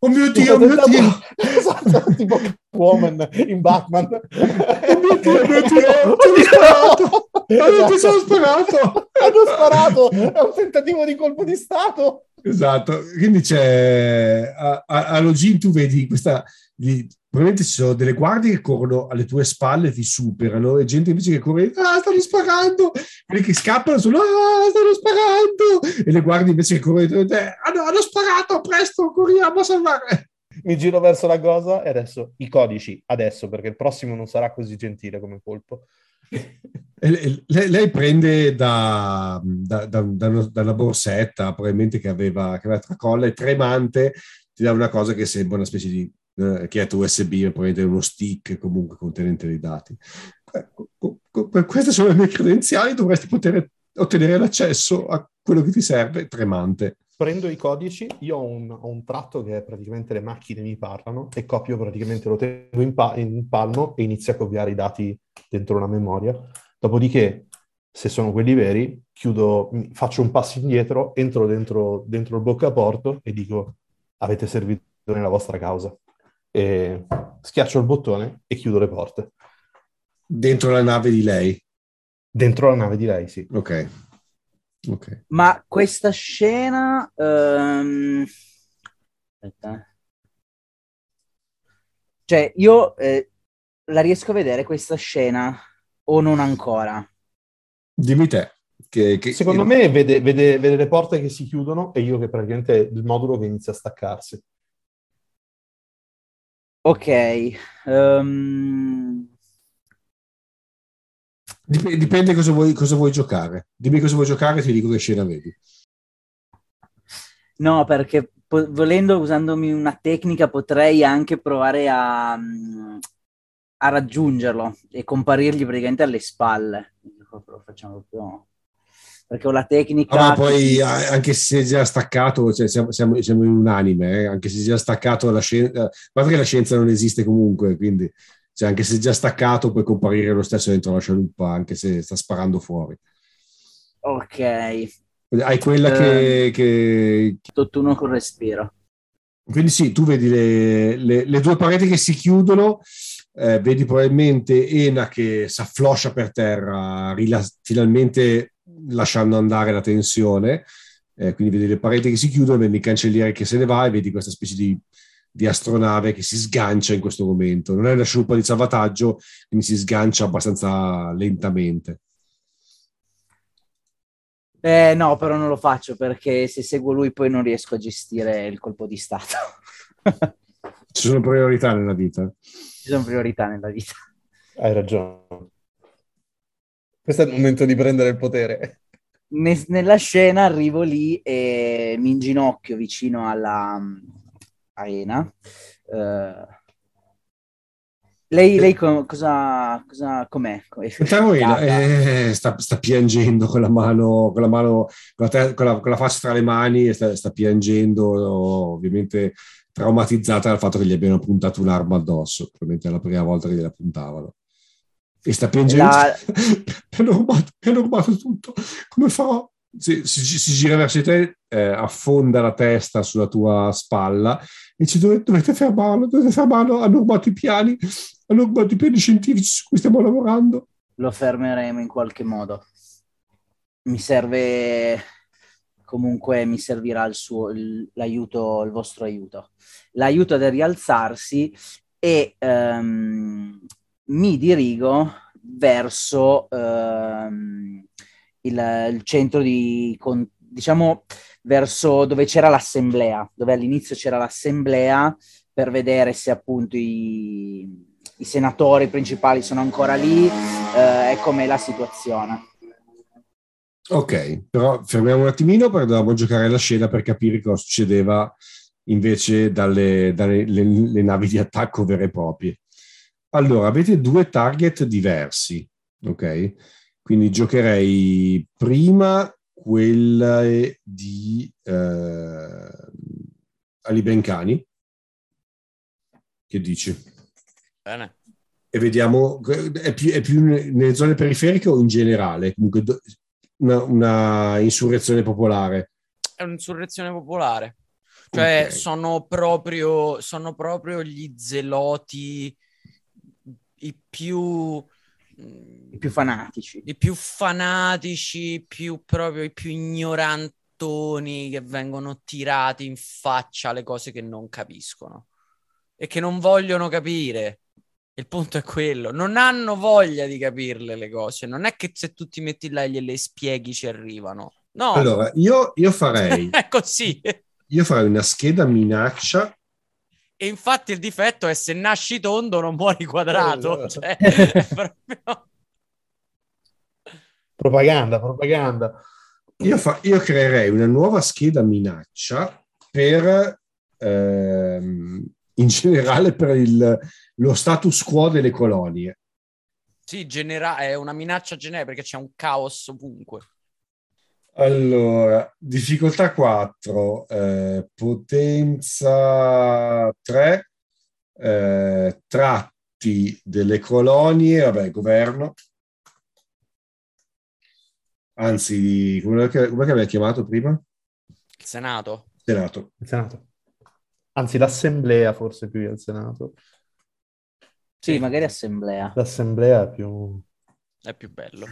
Oh mio Dio, oh mio Dio! Esatto, <laughs> tipo Woman in Batman. Oh mio Dio, oh mio Dio! <laughs> Ti sparato! Esatto. Ti sono sparato! <laughs> Hanno sparato! È un tentativo di colpo di Stato! Esatto, quindi c'è... A, a, a Login tu vedi questa... Gli, probabilmente ci sono delle guardie che corrono alle tue spalle, ti superano, e gente invece che corre, ah, stanno sparando, quelli che scappano sono, ah, stanno sparando, e le guardie invece che corrono, eh, hanno, hanno sparato, presto, corriamo a salvare. Mi giro verso la cosa e adesso i codici, adesso, perché il prossimo non sarà così gentile come colpo. <laughs> lei, lei, prende da, da, da, da, una borsetta, probabilmente che aveva, che aveva tracolla, e tremante ti dà una cosa che sembra una specie di eh, chietto USB, probabilmente uno stick comunque contenente dei dati. Eh, queste sono le mie credenziali, dovresti poter ottenere l'accesso a quello che ti serve, tremante. Prendo i codici, io ho un, ho un tratto che praticamente le macchine mi parlano e copio praticamente, lo tengo in, pa- in palmo e inizio a copiare i dati dentro una memoria. Dopodiché, se sono quelli veri, chiudo, faccio un passo indietro, entro dentro, dentro il boccaporto e dico avete servito nella vostra causa e schiaccio il bottone e chiudo le porte. Dentro la nave di lei? Dentro la nave direi, sì. Ok. Ok. Ma questa scena... ehm, Aspetta. eh. Cioè, io eh, la riesco a vedere questa scena o non ancora? Dimmi te. Che, che- Secondo me vede, vede- vede le porte che si chiudono e io che praticamente il modulo che inizia a staccarsi. Ok. Dip- dipende cosa vuoi, cosa vuoi giocare. Dimmi cosa vuoi giocare e ti dico che scena vedi. No, perché po- volendo, usandomi una tecnica, potrei anche provare a, a raggiungerlo e comparirgli praticamente alle spalle. Lo facciamo proprio... Perché ho la tecnica... Ah, ma poi a- anche se si è già staccato, cioè, siamo, siamo- siamo in unanime, eh, anche se si è già staccato la scienza, guarda che la scienza non esiste comunque, quindi cioè, anche se è già staccato puoi comparire lo stesso dentro la scialuppa, anche se sta sparando fuori. Ok, Hai quella che, che- tutt'uno col respiro. Quindi sì, tu vedi le, le- le due pareti che si chiudono, eh, vedi probabilmente Ena che si affloscia per terra, rila- finalmente lasciando andare la tensione, eh, quindi vedi le pareti che si chiudono, vedi il cancelliere che se ne va e vedi questa specie di, di astronave che si sgancia in questo momento. Non è una scialuppa di salvataggio, quindi si sgancia abbastanza lentamente. Eh, no, però non lo faccio perché se seguo lui poi non riesco a gestire il colpo di stato. Ci sono priorità nella vita. Ci sono priorità nella vita. Hai ragione. Questo è il momento di prendere il potere. Ne- nella scena arrivo lì e mi inginocchio vicino alla a Ena. Eh, lei, lei co- cosa, cosa com'è? Ena, eh, sta, sta piangendo con la mano, con la, mano con, la te- con la- con la faccia tra le mani e sta, sta piangendo, ovviamente traumatizzata dal fatto che gli abbiano puntato un'arma addosso. Probabilmente è la prima volta che gliela puntavano. E sta piangendo. La- <laughs> hanno rubato, hanno rubato tutto. Come farò? Si, si- si gira verso te, eh, affonda la testa sulla tua spalla e ci dovete, dovete fermarlo, dovete fermarlo. Hanno rubato i piani, hanno rubato i piani scientifici su cui stiamo lavorando. Lo fermeremo in qualche modo. Mi serve comunque mi servirà il suo l'aiuto, il vostro aiuto. L'aiuto ad rialzarsi e ehm, mi dirigo verso ehm, il, il centro di con- diciamo verso dove c'era l'assemblea, dove all'inizio c'era l'assemblea per vedere se appunto i, i senatori principali sono ancora lì eh, e com'è la situazione. Ok, però fermiamo un attimino perché dovevamo giocare la scena per capire cosa succedeva invece dalle, dalle le- le navi di attacco vere e proprie. Allora, avete due target diversi, ok? Quindi giocherei prima quella di eh, Ali Bencani. Che dici? Bene. E vediamo, è più, è più nelle zone periferiche o in generale? Comunque una, una insurrezione popolare. È un'insurrezione popolare. Cioè, Ok. sono proprio, sono proprio gli zeloti i più, mm, I più fanatici. i più fanatici, più proprio i più ignorantoni che vengono tirati in faccia le cose che non capiscono e che non vogliono capire. Il punto è quello, non hanno voglia di capirle le cose, non è che se tu ti metti là e gliele spieghi ci arrivano. No, Allora, io, io farei, <laughs> è così. io farei una scheda minaccia. E infatti il difetto è se nasci tondo non muori quadrato. Eh, Cioè, <laughs> è proprio- Propaganda, propaganda. Io, fa- io creerei una nuova scheda minaccia per, ehm, in generale, per il- lo status quo delle colonie. Sì, genera- è una minaccia generica perché c'è un caos ovunque. Allora, difficoltà 4, eh, potenza 3, eh, tratti delle colonie, vabbè, governo. Anzi, come che, come che aveva chiamato prima? Il Senato. Senato. Il Senato. Anzi, l'assemblea forse più che il Senato. Sì, magari assemblea. L'assemblea è più... È più bello.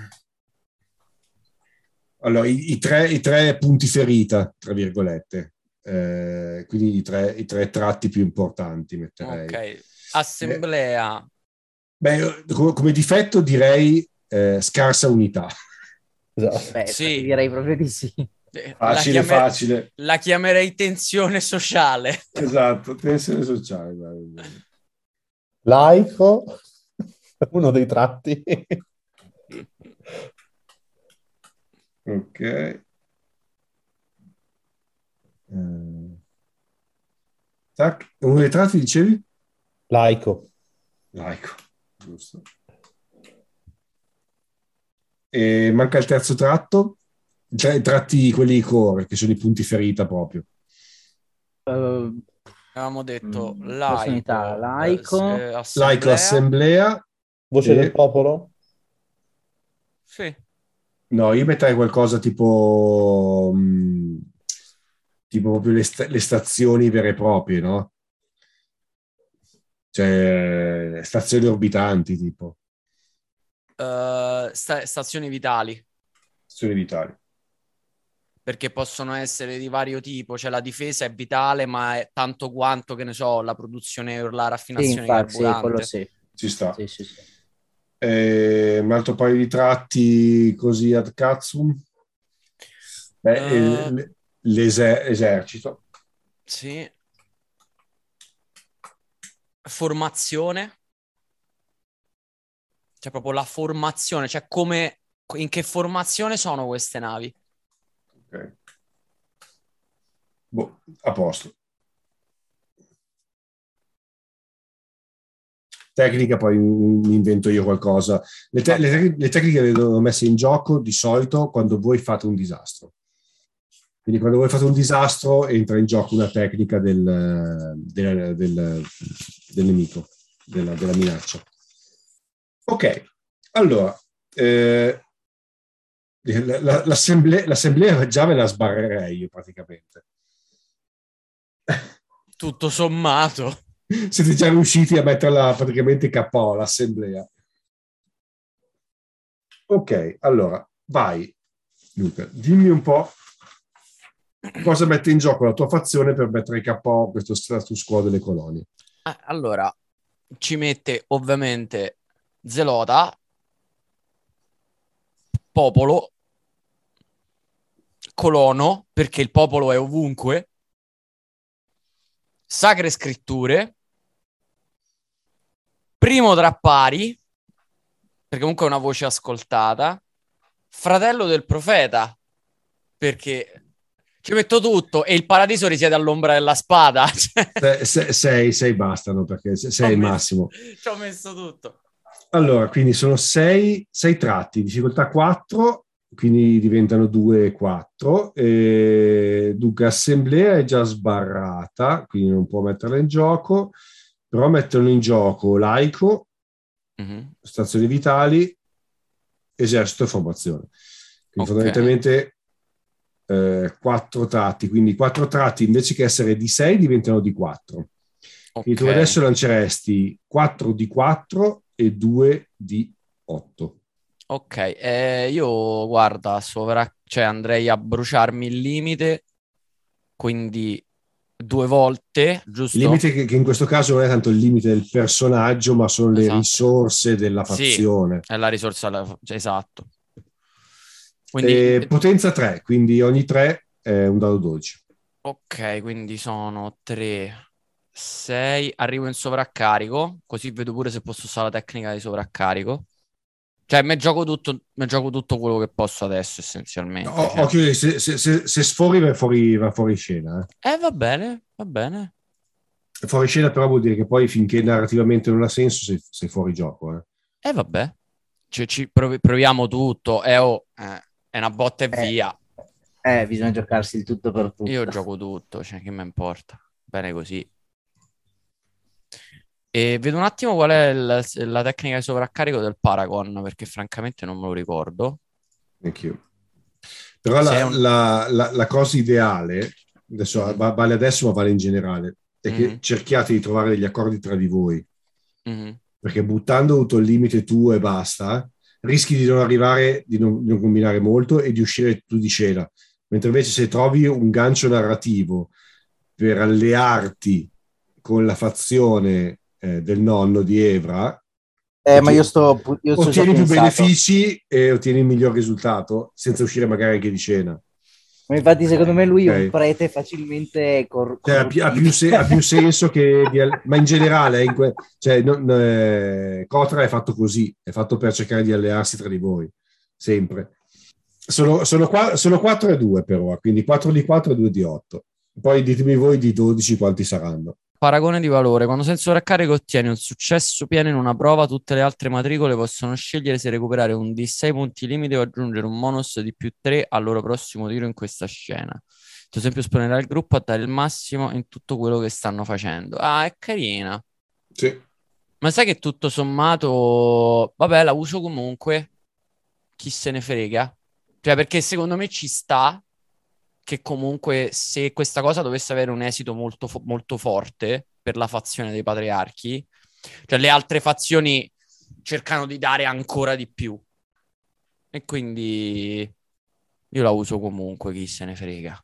Allora, i, i tre, i tre punti ferita, tra virgolette, eh, quindi i tre, i tre tratti più importanti metterei. Ok, assemblea. Eh, beh, come, difetto direi eh, scarsa unità. Esatto. Beh, sì. direi proprio di sì. Eh, facile, la chiamer- facile. La chiamerei tensione sociale. Esatto, tensione sociale. Laico, uno dei tratti. Ok. Uh, tac, uno dei tratti dicevi? Laico. Laico, giusto. E manca il terzo tratto? I tratti quelli core, che sono i punti ferita proprio. Uh, Avevamo detto mm, laico, laico, eh, assemblea. laico, assemblea. Voce e... del popolo? Sì. No, io metterei qualcosa tipo... Mh, mm, tipo proprio le, sta- le stazioni vere e proprie, no? Cioè, stazioni orbitanti, tipo. Uh, sta- stazioni vitali. Stazioni vitali. Perché possono essere di vario tipo, cioè la difesa è vitale, ma è tanto quanto, che ne so, la produzione o la raffinazione sì, infatti, di carburante. Sì, Ci sta. Sì, sì, sì. Eh, un altro paio di tratti così ad Katsum. Beh, uh, l'esercito. Sì. Formazione. Cioè proprio la formazione, cioè come, in che formazione sono queste navi. Ok. Boh, a posto. Tecnica, poi mi invento io qualcosa. Le, te- le, le tecniche vengono messe in gioco di solito quando voi fate un disastro. Quindi quando voi fate un disastro entra in gioco una tecnica del, del, del, del nemico, della, della, minaccia. Ok, allora, eh, l'assemblea, l'assemblea già ve la sbarrerei io praticamente. Tutto sommato. Siete già riusciti a metterla praticamente KO l'assemblea. Ok, allora, vai Luca, dimmi un po' cosa mette in gioco la tua fazione per mettere KO questo status quo delle colonie? Ah, allora, ci mette ovviamente Zelota, popolo, colono, perché il popolo è ovunque, sacre scritture, primo tra pari, perché comunque è una voce ascoltata, fratello del profeta, perché ci metto tutto e il paradiso risiede all'ombra della spada. <laughs> Se, se, sei, sei bastano perché sei il massimo. Ci ho messo tutto. Allora, quindi sono sei, sei tratti, difficoltà 4, quindi diventano 2 e 4. E, dunque, assemblea è già sbarrata, quindi non può metterla in gioco, però mettono in gioco laico, mm-hmm. stazioni vitali, esercito e formazione. Quindi okay. fondamentalmente eh, quattro tratti, quindi quattro tratti invece che essere di 6 diventano di 4. Okay. Quindi tu adesso lanceresti 4 di 4 e 2 di 8. Ok, eh, io guarda, sovra... cioè andrei a bruciarmi il limite, quindi due volte, giusto? Il limite che, che, in questo caso non è tanto il limite del personaggio, ma sono esatto. le risorse della fazione. Sì, è la risorsa, esatto. Quindi... Eh, potenza 3, quindi ogni 3 è un dado 12. Ok, quindi sono 3, 6. Arrivo in sovraccarico, così vedo pure se posso usare la tecnica di sovraccarico. Cioè, mi gioco tutto, gioco tutto quello che posso adesso, essenzialmente. No, cioè. Occhio, se, se, se, se, sfori va fuori, va fuori scena. Eh. eh, va bene, va bene. Fuori scena però vuol dire che poi finché narrativamente non ha senso sei, sei fuori gioco. Eh, eh vabbè. Cioè, ci proviamo tutto. Eh, oh, eh. È una botta e eh, via. Eh, bisogna giocarsi il tutto per tutto. Io gioco tutto, cioè che mi importa. Bene così. E vedo un attimo qual è la, la tecnica di sovraccarico del Paragon, perché francamente non me lo ricordo. Anch'io. Però la, un... la, la, cosa ideale, adesso vale adesso ma vale in generale, è mm. che mm-hmm. cerchiate di trovare degli accordi tra di voi. Mm. Perché buttando tutto il limite tuo e basta, rischi di non arrivare, di non, di non combinare molto e di uscire tu di scena. Mentre invece se trovi un gancio narrativo per allearti con la fazione eh, del nonno di Evra, Eh, ma io sto... Io sto ottieni più pensato. benefici e ottieni il miglior risultato senza uscire magari anche di scena. Ma infatti secondo me lui è Ok. un prete facilmente cor- Cioè, ha, più, ha più se- ha più senso che... di al- ma in generale, in que- cioè, non- eh, Cotra è fatto così, è fatto per cercare di allearsi tra di voi, sempre. Sono, sono, qua- sono 4 e 2 per ora, quindi 4 di 4 e 2 di 8. Poi ditemi voi di 12 quanti saranno. Paragone di valore. Quando sei in sovraccarico ottieni un successo pieno in una prova, tutte le altre matricole possono scegliere se recuperare un D6 punti limite o aggiungere un bonus di più 3 al loro prossimo tiro in questa scena. Il tuo esempio esponerà il gruppo a dare il massimo in tutto quello che stanno facendo. Ah, è carina. Sì. Ma sai che tutto sommato, vabbè, la uso comunque. Chi se ne frega? Cioè, perché secondo me ci sta che comunque se questa cosa dovesse avere un esito molto, fo- molto forte per la fazione dei patriarchi, cioè le altre fazioni cercano di dare ancora di più. E quindi io la uso comunque, chi se ne frega.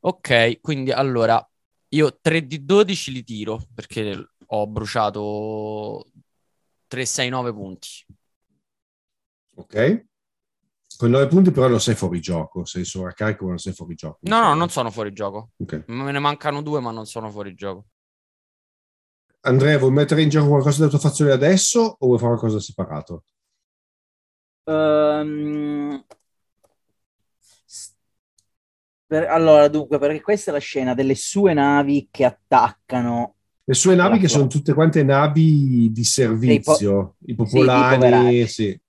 Ok, quindi allora io 3 di 12 li tiro perché ho bruciato 3, 6, 9 punti. Ok? Con 9 punti però non sei fuori gioco, sei sovraccarico ma non sei fuori gioco. No, no, non sono fuori gioco. Ok. Me ne mancano due, ma non sono fuori gioco. Andrea, vuoi mettere in gioco qualcosa della tua fazione adesso o vuoi fare qualcosa separato? Per- allora, dunque, perché questa è la scena delle sue navi che attaccano. Le sue navi che sono tutte quante navi di servizio, i dei popolani, poveracci. sì.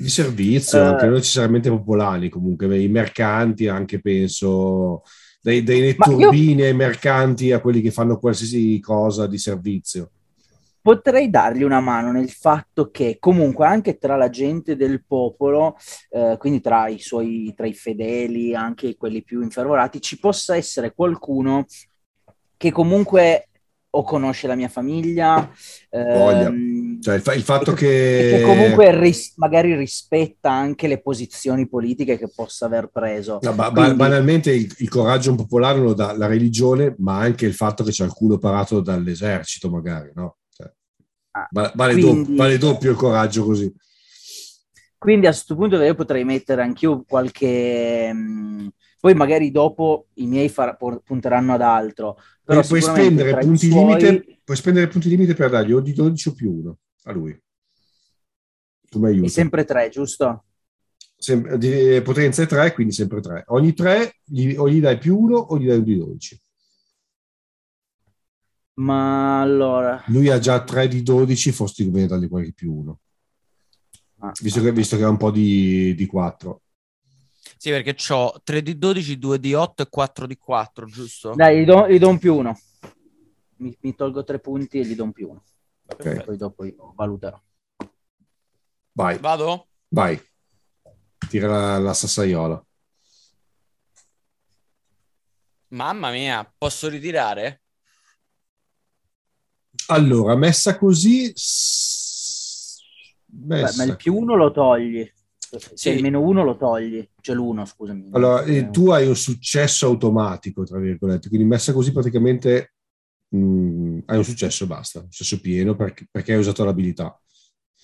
Di servizio, Eh. anche non necessariamente popolani, comunque i mercanti anche penso, dai, dai Ma io- turbini ai mercanti a quelli che fanno qualsiasi cosa di servizio. Potrei dargli una mano nel fatto che comunque anche tra la gente del popolo, eh, quindi tra i suoi, tra i fedeli, anche quelli più infervorati, ci possa essere qualcuno che comunque o conosce la mia famiglia, ehm, Cioè il, fa- il fatto che... che comunque ris- magari rispetta anche le posizioni politiche che possa aver preso. No, ba- Quindi- banalmente il, il coraggio un popolare lo dà la religione, ma anche il fatto che c'è il culo parato dall'esercito, magari, no? Cioè, Ah, va- vale, quindi- doppio, vale doppio il coraggio così. Quindi a questo punto io potrei mettere anch'io qualche... mh, poi magari dopo i miei far- punteranno ad altro. Però Puoi, spendere punti suoi- limite, puoi spendere punti limite per dargli o di 12 o più 1 a lui. Come È aiuto. sempre tre, giusto? Sem- di- eh, potenza è 3, quindi sempre 3. Ogni 3 gli, o gli dai più 1 o gli dai un di 12. Ma allora... Lui ha già 3 di 12, forse conviene dargli qualche più 1. ah, Visto che, visto che ha un po' di, di 4. Sì, perché ho 3 di 12, 2 di 8 e 4 di 4, giusto? Dai, gli do, gli do un più uno. Mi, mi tolgo tre punti e gli do un più uno. Ok, Poi dopo io valuterò. vai, Vado? vai. Tira la, la sassaiola. Mamma mia, posso ritirare? Allora, messa così... s- Beh, messa. ma il più uno lo togli. Se Sì. il meno uno lo togli. Cioè l'uno, scusami. Allora, eh, Eh, tu hai un successo automatico, tra virgolette, quindi messa così praticamente mh, hai un successo e basta, un successo pieno perché, perché hai usato l'abilità.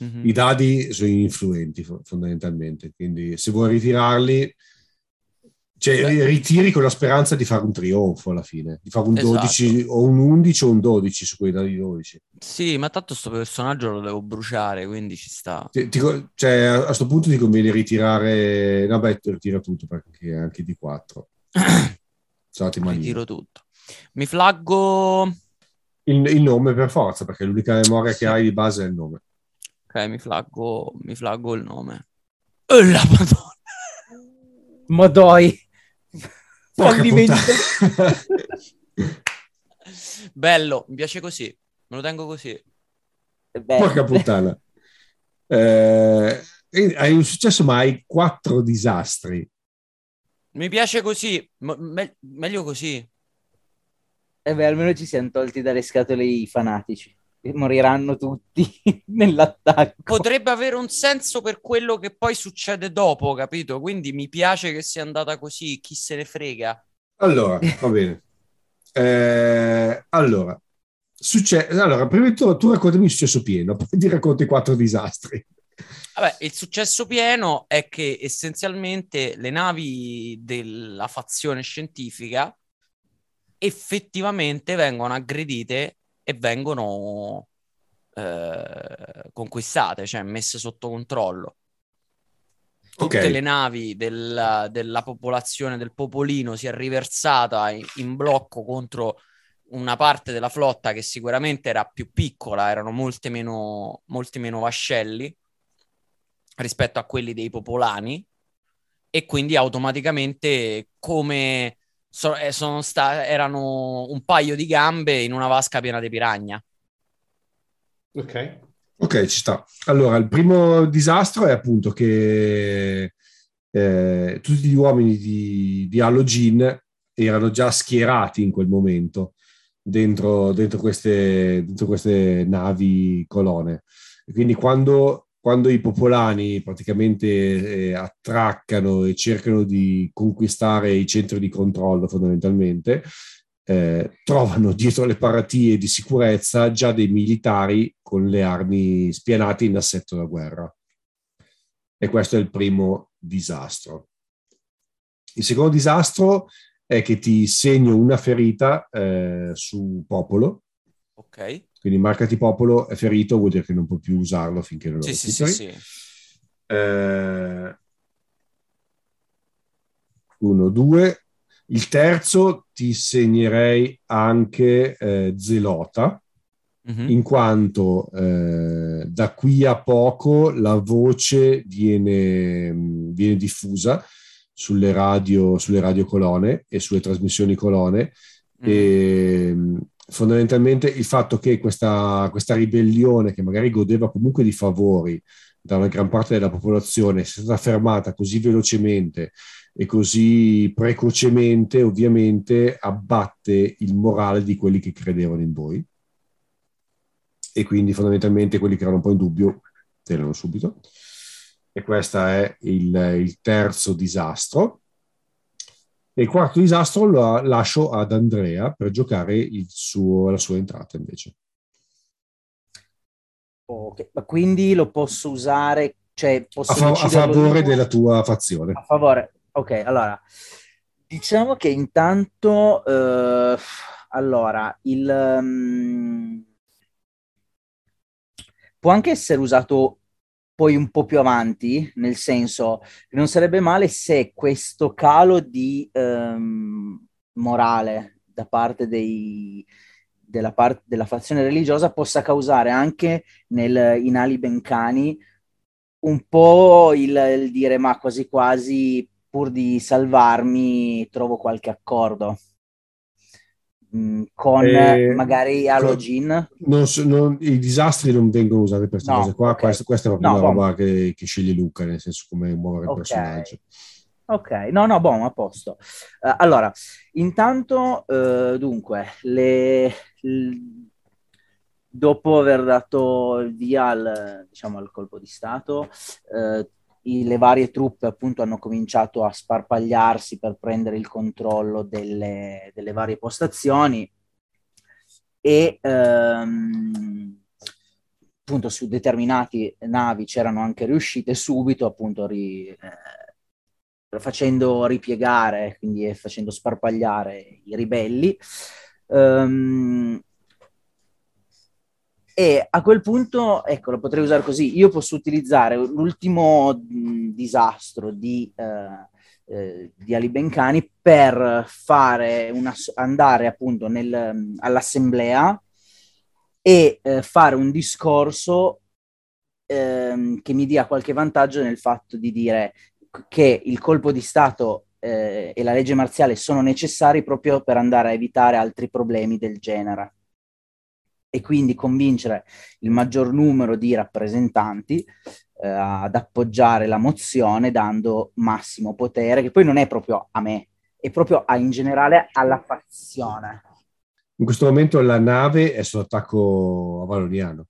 Mhm. I dadi sono influenti fo- fondamentalmente, quindi se vuoi ritirarli, cioè Beh. ritiri con la speranza di fare un trionfo alla fine, di fare un Esatto. 12 o un 11 o un 12 su quei dadi 12. Sì, ma tanto sto personaggio lo devo bruciare, quindi ci sta. Ti- ti cioè, a questo punto ti conviene ritirare, vabbè, ritira tutto perché anche di 4. Salati malino. Ritiro tutto. Mi flaggo... Il, il nome per forza, perché l'unica memoria Sì. che hai di base è il nome. Ok, mi flaggo, mi flaggo il nome. Oh, la madonna! Ma dai! Porca Fallimento. puttana. <laughs> Bello, mi piace così. Me lo tengo così. Porca puttana. Eh, hai un successo, ma hai quattro disastri. Mi piace così. me- meglio così. eh beh, almeno ci siamo tolti dalle scatole i fanatici. Moriranno tutti <laughs> nell'attacco. Potrebbe avere un senso per quello che poi succede dopo, capito? Quindi mi piace che sia andata così, chi se ne frega. Allora, va bene. Eh, allora, succe- allora, prima di tutto tu raccontami il successo pieno, <laughs> poi ti racconti quattro disastri. Vabbè, il successo pieno è che essenzialmente le navi della fazione scientifica effettivamente vengono aggredite e vengono eh, conquistate, cioè messe sotto controllo. Tutte Ok. le navi del- della popolazione, del popolino, si è riversata in, in blocco contro una parte della flotta che sicuramente era più piccola, erano molte meno, molti meno vascelli rispetto a quelli dei popolani e quindi automaticamente come so- eh, sono sta- erano un paio di gambe in una vasca piena di piragna. Ok. Ok, ci sta. Allora, il primo disastro è appunto che eh, tutti gli uomini di, di Halogin erano già schierati in quel momento dentro, dentro queste, dentro queste navi colone. E quindi quando, quando i popolani praticamente eh, attraccano e cercano di conquistare i centri di controllo fondamentalmente, eh, trovano dietro le paratie di sicurezza già dei militari con le armi spianate in assetto da guerra. E questo è il primo disastro. Il secondo disastro è che ti segno una ferita eh, su Popolo, Ok? Quindi marcati Popolo è ferito, vuol dire che non puoi più usarlo finché non lo Sì, sì, sì, sì. Eh, uno, due. Il terzo ti segnerei anche eh, Zelota, Mhm. in quanto eh, da qui a poco la voce viene, viene diffusa sulle radio, sulle radio colone e sulle trasmissioni colone Mhm. e fondamentalmente il fatto che questa, questa ribellione che magari godeva comunque di favori da una gran parte della popolazione sia stata fermata così velocemente e così precocemente ovviamente abbatte il morale di quelli che credevano in voi. E quindi fondamentalmente quelli che erano un po' in dubbio erano subito. E questo è il, il terzo disastro e il quarto disastro lo lascio ad Andrea per giocare il suo- la sua entrata invece Ok, ma quindi lo posso usare, cioè posso a, fa- a favore io? della tua fazione A favore. Ok, allora, diciamo che intanto, eh, allora, il... mm, può anche essere usato poi un po' più avanti, nel senso non sarebbe male se questo calo di ehm, morale da parte dei, della, par- della fazione religiosa possa causare anche nel, in Ali Bencani un po' il, il dire ma quasi quasi pur di salvarmi trovo qualche accordo con Eh, magari Halogin so- i disastri non vengono usati per queste No, cose qua ok. questa, questa è proprio No, una boh. roba che, che sceglie Luca nel senso come muovere il Ok. personaggio Ok, no, no, buono, a posto. Eh, allora, intanto, eh, dunque, le- l- dopo aver dato il via al, diciamo, al colpo di Stato, eh, i- le varie truppe appunto hanno cominciato a sparpagliarsi per prendere il controllo delle, delle varie postazioni e ehm, appunto su determinati navi c'erano anche riuscite subito appunto ri- eh, facendo ripiegare, quindi eh, facendo sparpagliare i ribelli. Ehm, e a quel punto, ecco, lo potrei usare così. Io posso utilizzare l'ultimo disastro di, eh, eh, di Ali Bencani per una, andare appunto nel, all'assemblea e eh, fare un discorso ehm, che mi dia qualche vantaggio nel fatto di dire che il colpo di Stato eh, e la legge marziale sono necessari proprio per andare a evitare altri problemi del genere e quindi convincere il maggior numero di rappresentanti eh, ad appoggiare la mozione dando massimo potere, che poi non è proprio a me, è proprio a, in generale alla fazione. in questo momento la nave è sull'attacco avaloniano.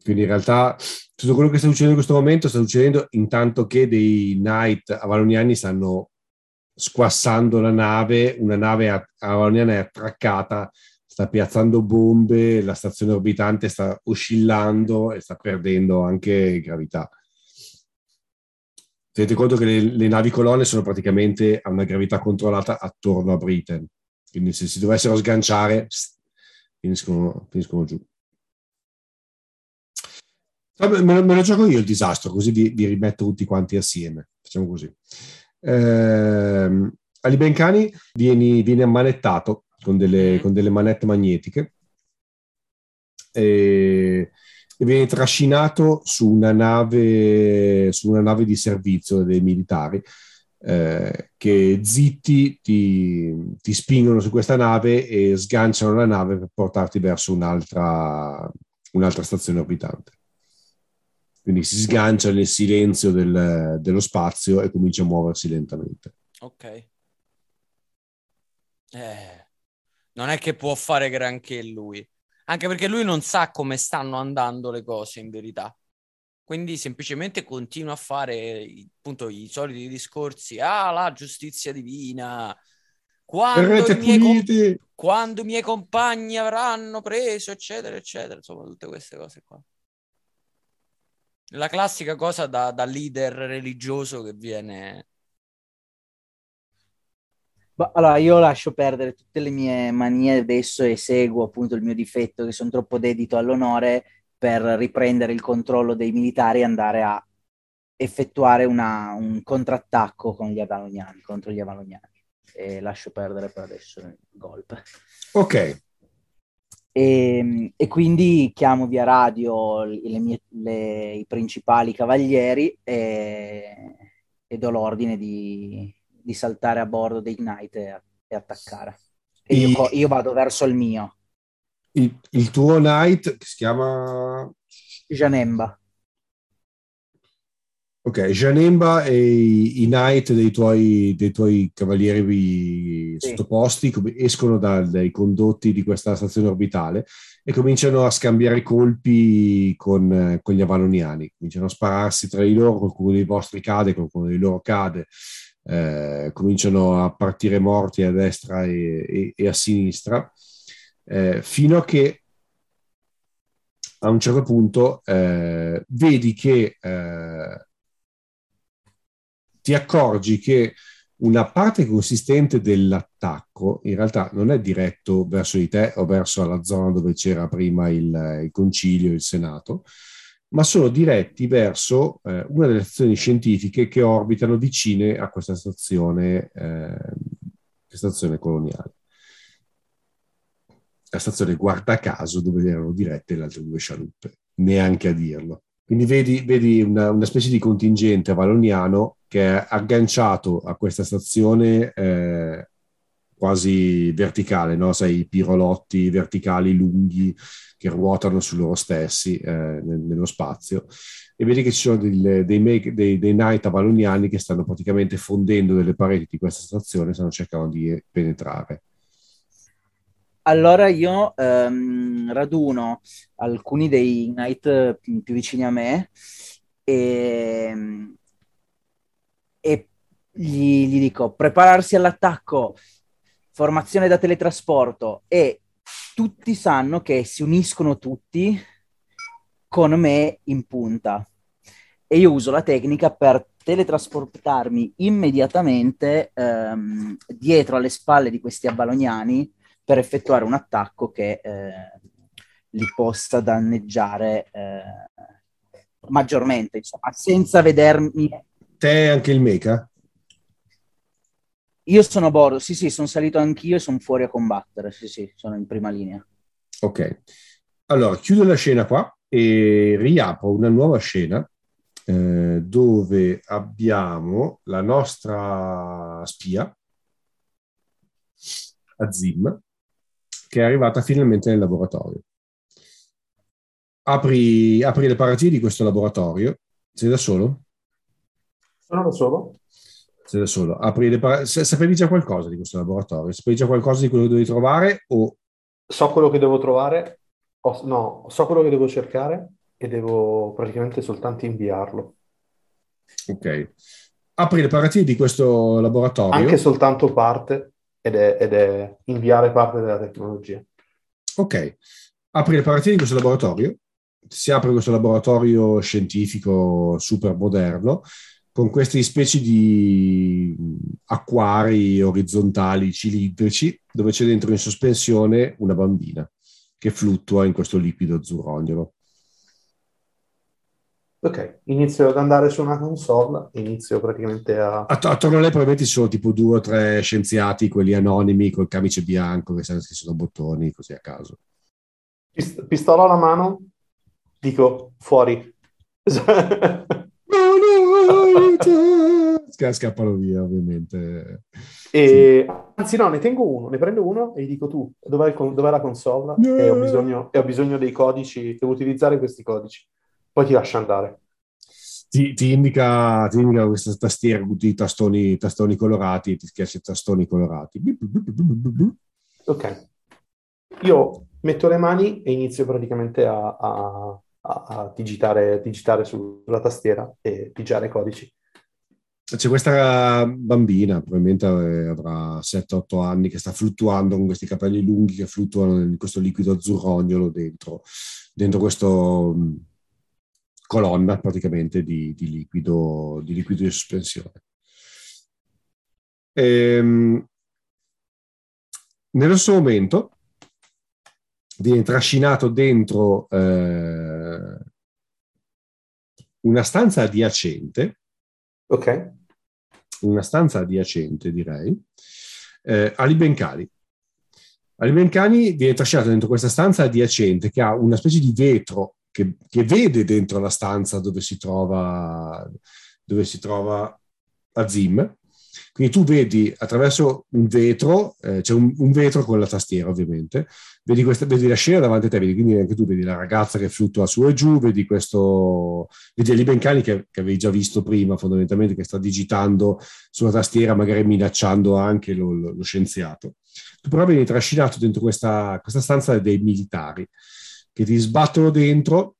Quindi in realtà tutto quello che sta succedendo in questo momento sta succedendo intanto che dei Knight avaloniani stanno squassando la nave, una nave avaloniana è attraccata, sta piazzando bombe, la stazione orbitante sta oscillando e sta perdendo anche gravità. Tenete conto che le, le navi colonne sono praticamente a una gravità controllata attorno a Britain, quindi se si dovessero sganciare finiscono, finiscono giù. Me, me, lo gioco io il disastro, così vi, vi rimetto tutti quanti assieme. Facciamo così. Eh, Ali Bencani viene, viene ammanettato con delle, mm. con delle manette magnetiche e, e, viene trascinato su una nave, su una nave di servizio dei militari eh, che zitti ti, ti, spingono su questa nave e sganciano la nave per portarti verso un'altra, un'altra stazione orbitante. Quindi si sgancia nel silenzio del, dello spazio e comincia a muoversi lentamente. Ok. Eh, non è che può fare granché lui, anche perché lui non sa come stanno andando le cose in verità. Quindi semplicemente continua a fare appunto i soliti discorsi. Ah, la giustizia divina. Quando i, miei comp- quando i miei compagni avranno preso, eccetera, eccetera. Insomma, tutte queste cose qua. La classica cosa da, da leader religioso che viene... allora, io lascio perdere tutte le mie manie adesso e seguo appunto il mio difetto che sono troppo dedito all'onore per riprendere il controllo dei militari e andare a effettuare una, un contrattacco con gli avaloniani, contro gli avaloniani. E lascio perdere per adesso il golpe. Ok, e, ehm, e, quindi chiamo via radio le mie, le, i principali cavalieri e, e do l'ordine di, di, saltare a bordo dei Knight e, e attaccare. E io, io, vado verso il mio. Il, il tuo Knight, che si chiama... Janemba. Ok, Janemba e i, i knight dei tuoi, dei tuoi cavalieri sì. sottoposti escono da, dai condotti di questa stazione orbitale e cominciano a scambiare colpi con, con, gli avaloniani. Cominciano a spararsi tra di loro, qualcuno dei vostri cade, qualcuno dei loro cade. Eh, cominciano a partire morti a destra e, e, e a sinistra, eh, fino a che a un certo punto eh, vedi che eh, ti accorgi che una parte consistente dell'attacco in realtà non è diretto verso di te o verso la zona dove c'era prima il, il concilio, il senato, ma sono diretti verso eh, una delle stazioni scientifiche che orbitano vicine a questa stazione, eh, stazione coloniale. La stazione guarda caso dove erano dirette le altre due scialuppe, neanche a dirlo. Quindi vedi, vedi una, una, specie di contingente valoniano che è agganciato a questa stazione eh, quasi verticale, no? Sai, i pirolotti verticali lunghi che ruotano su loro stessi eh, nello spazio. E vedi che ci sono dei, dei, make, dei, dei night avaloniani che stanno praticamente fondendo delle pareti di questa stazione, stanno cercando di penetrare. Allora io ehm, raduno alcuni dei knight più vicini a me e, e gli, gli dico prepararsi all'attacco, formazione da teletrasporto e tutti sanno che si uniscono tutti con me in punta. E io uso la tecnica per teletrasportarmi immediatamente ehm, dietro alle spalle di questi abbalognani per effettuare un attacco che eh, li possa danneggiare eh, maggiormente, insomma, senza vedermi... Te anche il mecha? Io sono a bordo, sì sì, sono salito anch'io e sono fuori a combattere, sì sì, sono in prima linea. Ok, allora chiudo la scena qua e riapro una nuova scena eh, dove abbiamo la nostra spia, Azim, che è arrivata finalmente nel laboratorio. Apri, apri le parati di questo laboratorio. Sei da solo? Sono da solo. Se da solo. Apri le par- sapevi già qualcosa di questo laboratorio? Sapevi già qualcosa di quello che dovevi trovare o... So quello che devo trovare, o, no, so quello che devo cercare e devo praticamente soltanto inviarlo. Ok. Apri le paratie di questo laboratorio. Anche soltanto parte ed è, ed è inviare parte della tecnologia. Ok. Apri le paratie di questo laboratorio. Si apre questo laboratorio scientifico super moderno con queste specie di acquari orizzontali cilindrici dove c'è dentro in sospensione una bambina che fluttua in questo liquido azzurrognolo. Ok, inizio ad andare su una console, inizio praticamente a... Att- attorno a lei probabilmente ci sono tipo due o tre scienziati, quelli anonimi col camice bianco che sanno che sono bottoni, così a caso. Pist- pistola alla mano, dico fuori. <laughs> Scappano via, ovviamente. E, sì. Anzi, no, ne tengo uno, ne prendo uno e gli dico tu, dov'è, il, dov'è la console? No. E, ho bisogno, e ho bisogno dei codici, devo utilizzare questi codici. Poi ti lascio andare. Ti, ti, indica, ti indica questa tastiera con tutti i tastoni, tastoni colorati e ti schiaccia i tastoni colorati. Ok. Io metto le mani e inizio praticamente a, a, a digitare, digitare sulla tastiera e pigiare codici. C'è questa bambina, probabilmente avrà 7-8 anni, che sta fluttuando con questi capelli lunghi che fluttuano in questo liquido azzurrognolo dentro, dentro questo colonna praticamente di, di, liquido, di liquido di sospensione. Ehm, nello stesso momento viene trascinato dentro eh, una stanza adiacente. Ok. Una stanza adiacente, direi, eh, Ali Bencani. Ali Bencani viene trascinato dentro questa stanza adiacente che ha una specie di vetro che, che vede dentro la stanza dove si trova, dove si trova Azim. Quindi tu vedi attraverso un vetro, eh, c'è un, un, vetro con la tastiera ovviamente, vedi, questa, vedi, la scena davanti a te, vedi, quindi anche tu vedi la ragazza che fluttua su e giù, vedi questo, vedi Ali Bencani che, che avevi già visto prima fondamentalmente, che sta digitando sulla tastiera, magari minacciando anche lo, lo, lo scienziato. Tu però vieni trascinato dentro questa, questa stanza dei militari che ti sbattono dentro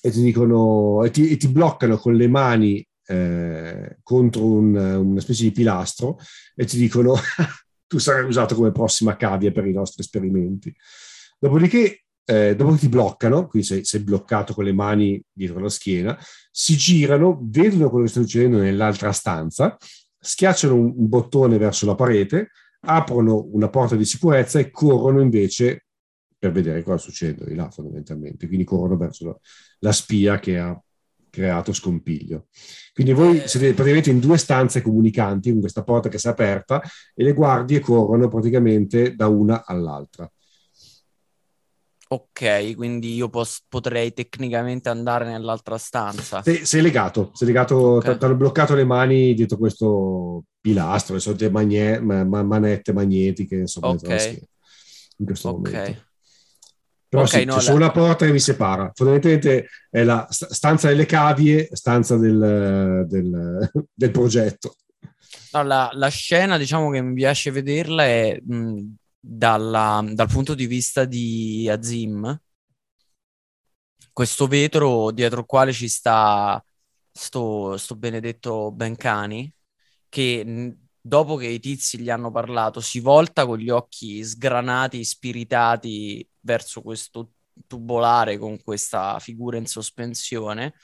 e ti dicono e ti, e ti bloccano con le mani eh, contro un, una specie di pilastro e ti dicono <laughs> tu sarai usato come prossima cavia per i nostri esperimenti. Dopodiché, eh, dopo che ti bloccano, quindi sei, sei, bloccato con le mani dietro la schiena, si girano, vedono quello che sta succedendo nell'altra stanza, schiacciano un, un bottone verso la parete, aprono una porta di sicurezza e corrono invece per vedere cosa succede di là fondamentalmente. Quindi corrono verso la, la spia che ha creato scompiglio. Quindi voi siete praticamente in due stanze comunicanti con questa porta che si è aperta e le guardie corrono praticamente da una all'altra. Ok, quindi io pos- potrei tecnicamente andare nell'altra stanza. Sei, sei legato, sei legato, okay. ti hanno bloccato le mani dietro questo pilastro, le solite magne- ma- manette magnetiche, insomma, okay. in questo okay. momento. Però okay, sì, no, c'è solo una porta che vi separa. Fondamentalmente è la stanza delle cavie, stanza del, del, <laughs> del progetto. No, la, la, scena, diciamo che mi piace vederla è mh, dalla, dal punto di vista di Azim. Questo vetro dietro il quale ci sta sto, sto benedetto Bencani, che dopo che i tizi gli hanno parlato, si volta con gli occhi sgranati, spiritati verso questo tubolare con questa figura in sospensione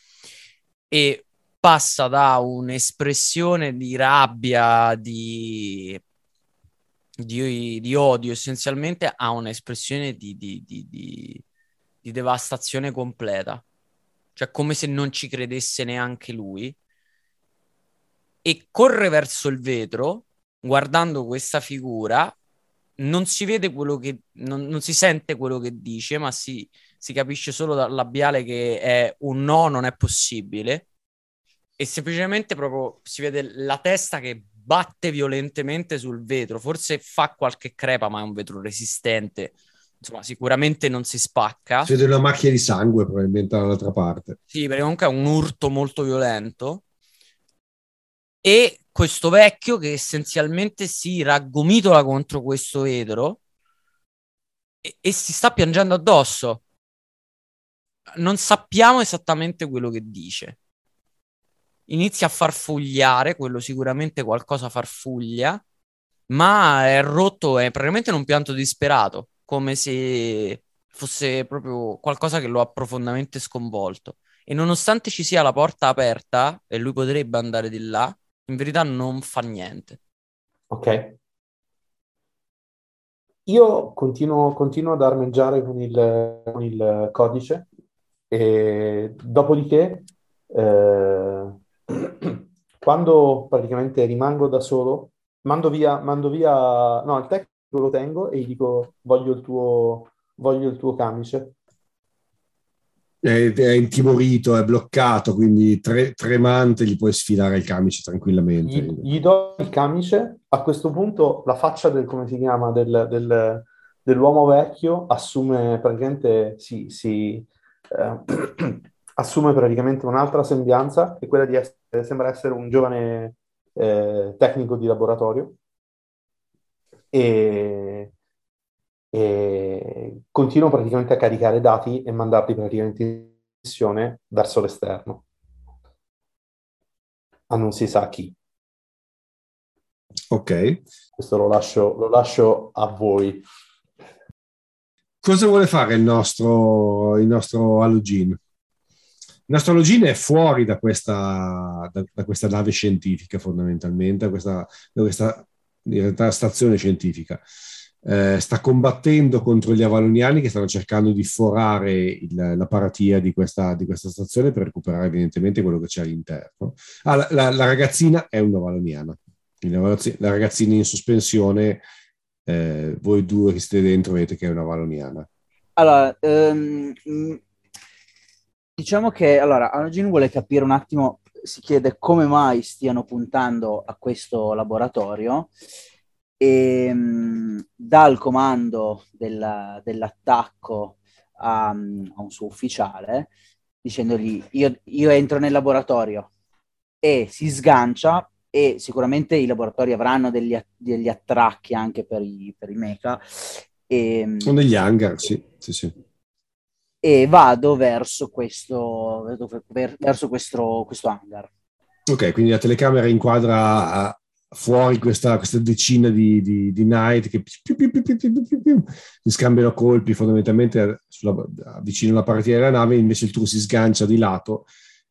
e passa da un'espressione di rabbia, di, di, di odio essenzialmente a un'espressione di, di, devastazione completa. Cioè come se non ci credesse neanche lui e corre verso il vetro guardando questa figura non si vede quello che non, non si sente quello che dice ma si, si, capisce solo dal labiale che è un no non è possibile. E semplicemente proprio si vede la testa che batte violentemente sul vetro. Forse fa qualche crepa ma è un vetro resistente. Insomma sicuramente non si spacca. Si vede una macchia di sangue probabilmente dall'altra parte. Sì perché comunque è un urto molto violento. E questo vecchio che essenzialmente si raggomitola contro questo etero e, e si sta piangendo addosso. Non sappiamo esattamente quello che dice. Inizia a farfugliare, quello sicuramente qualcosa farfuglia, ma è rotto, è praticamente in un pianto disperato, come se fosse proprio qualcosa che lo ha profondamente sconvolto. E nonostante ci sia la porta aperta e lui potrebbe andare di là, in verità non fa niente. Ok. Io continuo, continuo ad armeggiare con il, con il codice e dopodiché eh, <clears throat> quando praticamente rimango da solo mando via, mando via, no, il tecnico lo tengo e gli dico voglio il tuo, voglio il tuo camice è, è intimorito, è bloccato, quindi tre, tremante gli puoi sfilare il camice tranquillamente. Gli, gli, do il camice, a questo punto la faccia del, come si chiama, del, del, dell'uomo vecchio assume praticamente, si, si, eh, <clears throat> assume praticamente un'altra sembianza, che è quella di essere, sembra essere un giovane eh, tecnico di laboratorio. E, e continuo praticamente a caricare dati e mandarli praticamente in missione verso l'esterno. A non si sa chi. Ok. Questo lo lascio, lo lascio a voi. Cosa vuole fare il nostro, il nostro Halogene? Il nostro Halogene è fuori da questa, da, da questa nave scientifica, fondamentalmente, da questa, da questa in realtà stazione scientifica eh, sta combattendo contro gli avaloniani che stanno cercando di forare il, la paratia di questa, di questa, stazione per recuperare evidentemente quello che c'è all'interno. Ah, la, la, la, ragazzina è un'avaloniana, la ragazzina in sospensione, eh, voi due che siete dentro vedete che è una valoniana. Allora, um, diciamo che allora, Anogin vuole capire un attimo, si chiede come mai stiano puntando a questo laboratorio e ehm, dà il comando della, dell'attacco a, a, un suo ufficiale dicendogli io, io, entro nel laboratorio e si sgancia e sicuramente i laboratori avranno degli, degli attracchi anche per i, per i mecha. E, ehm, Sono degli hangar, sì, sì, sì. E vado verso questo, verso questo, questo hangar. Ok, quindi la telecamera inquadra fuori questa, questa decina di, di, di Knight che più, più, più, si scambiano colpi fondamentalmente sulla, vicino alla partita della nave, invece il tuo si sgancia di lato,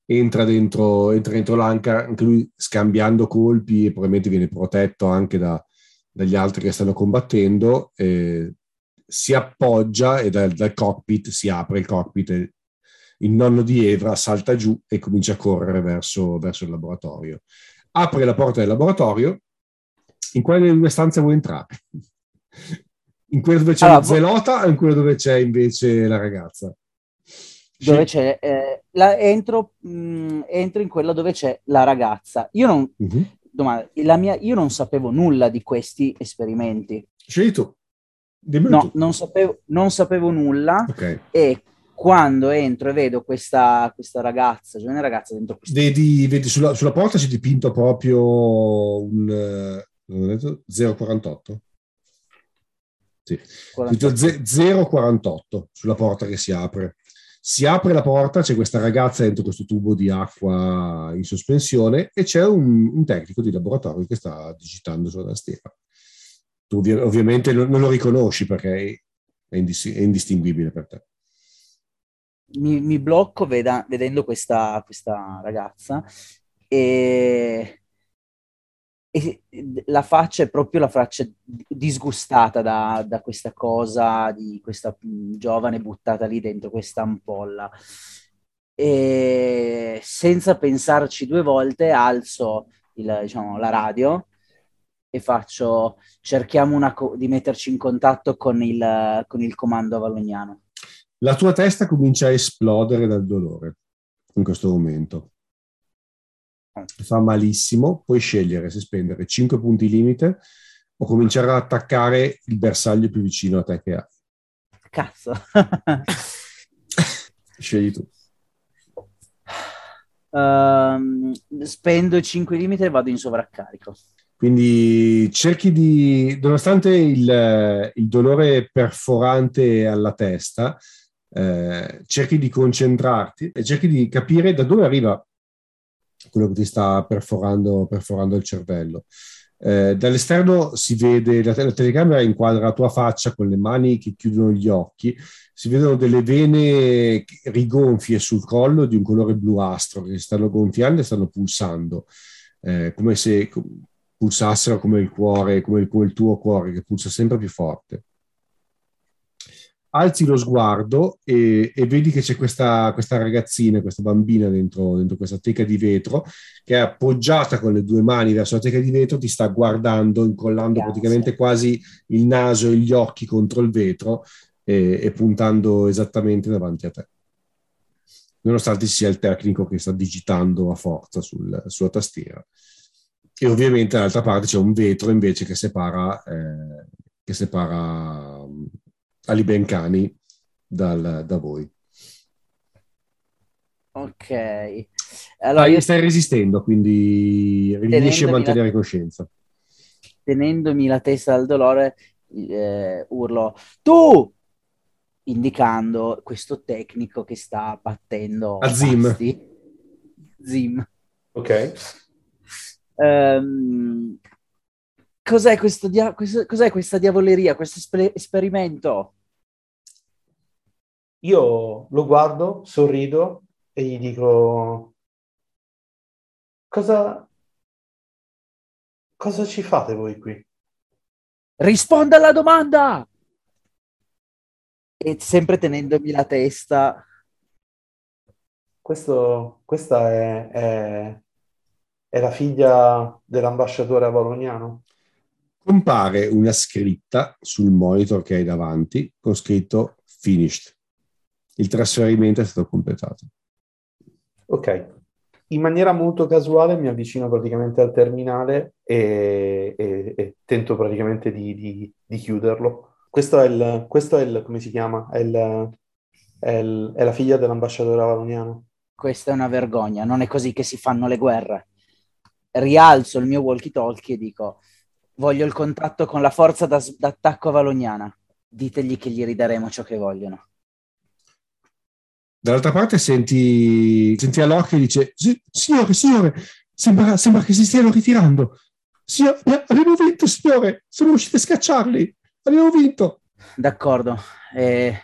entra dentro, entra dentro l'anca, anche lui scambiando colpi e probabilmente viene protetto anche da, dagli altri che stanno combattendo, eh, si appoggia e dal, dal, cockpit si apre il cockpit e il nonno di Evra salta giù e comincia a correre verso, verso il laboratorio apre la porta del laboratorio, in quale delle due stanze vuoi entrare? <laughs> In quella dove c'è allora, la zelota o in quella dove c'è invece la ragazza? Dove c'è, eh, la, entro, mh, mm, entro, in quella dove c'è la ragazza. Io non, uh-huh. domanda, mia, io non sapevo nulla di questi esperimenti. Scegli tu. no, tu. Non, sapevo, non sapevo nulla okay. e quando entro e vedo questa, questa ragazza, giovane ragazza dentro questo... Vedi, vedi sulla, sulla, porta c'è dipinto proprio un... Eh, 048? Sì. 048 sulla porta che si apre. Si apre la porta, c'è questa ragazza dentro questo tubo di acqua in sospensione e c'è un, un tecnico di laboratorio che sta digitando sulla tastiera. Tu ovvi- ovviamente non, non, lo riconosci perché è, indis- è indistinguibile per te mi, mi blocco veda, vedendo questa, questa ragazza e, e, la faccia è proprio la faccia disgustata da, da questa cosa di questa giovane buttata lì dentro questa ampolla. E senza pensarci due volte alzo il, diciamo, la radio e faccio cerchiamo una, di metterci in contatto con il, con il comando avalognano la tua testa comincia a esplodere dal dolore in questo momento. Fa malissimo, puoi scegliere se spendere 5 punti limite o cominciare ad attaccare il bersaglio più vicino a te che hai. Cazzo. <laughs> Scegli tu. Ehm, spendo 5 limite e vado in sovraccarico. Quindi cerchi di, nonostante il, il dolore perforante alla testa, eh, cerchi di concentrarti e cerchi di capire da dove arriva quello che ti sta perforando, perforando il cervello. Eh, dall'esterno si vede, la, la, telecamera inquadra la tua faccia con le mani che chiudono gli occhi, si vedono delle vene rigonfie sul collo di un colore bluastro che stanno gonfiando e stanno pulsando, eh, come se pulsassero come il cuore, come il, come il tuo cuore che pulsa sempre più forte alzi lo sguardo e, e vedi che c'è questa, questa, ragazzina, questa bambina dentro, dentro, questa teca di vetro che è appoggiata con le due mani verso la teca di vetro, ti sta guardando, incollando Grazie. praticamente quasi il naso e gli occhi contro il vetro e, e puntando esattamente davanti a te. Nonostante sia il tecnico che sta digitando a forza sul, sulla tastiera. E ovviamente dall'altra parte c'è un vetro invece che separa, eh, che separa Ali Bencani dal, da voi. Ok. Allora, io... Stai resistendo, quindi riesci a mantenere la... coscienza. Tenendomi la testa dal dolore, eh, urlo, tu! Indicando questo tecnico che sta battendo a Zim. Zim. Ok. Um, cos'è, questo dia- questo, cos'è questa diavoleria, questo esper- esperimento? Io lo guardo, sorrido e gli dico: Cosa, cosa ci fate voi qui? Risponda alla domanda! E sempre tenendomi la testa. Questo, questa è, è, è la figlia dell'ambasciatore avalognano? Compare una scritta sul monitor che hai davanti con scritto finished il trasferimento è stato completato. Ok, in maniera molto casuale mi avvicino praticamente al terminale e, e, e tento praticamente di, di, di, chiuderlo. Questo è il, questo è il, come si chiama? È, il, è, il, è la figlia dell'ambasciatore avaloniano. Questa è una vergogna, non è così che si fanno le guerre. Rialzo il mio walkie-talkie e dico, voglio il contatto con la forza da, d'attacco avaloniana. Ditegli che gli ridaremo ciò che vogliono. Dall'altra parte senti, senti Alok che dice: Signore, signore, sembra, sembra, che si stiano ritirando. Signore, abbiamo vinto, signore. Siamo riusciti a scacciarli. Abbiamo vinto. D'accordo. Eh,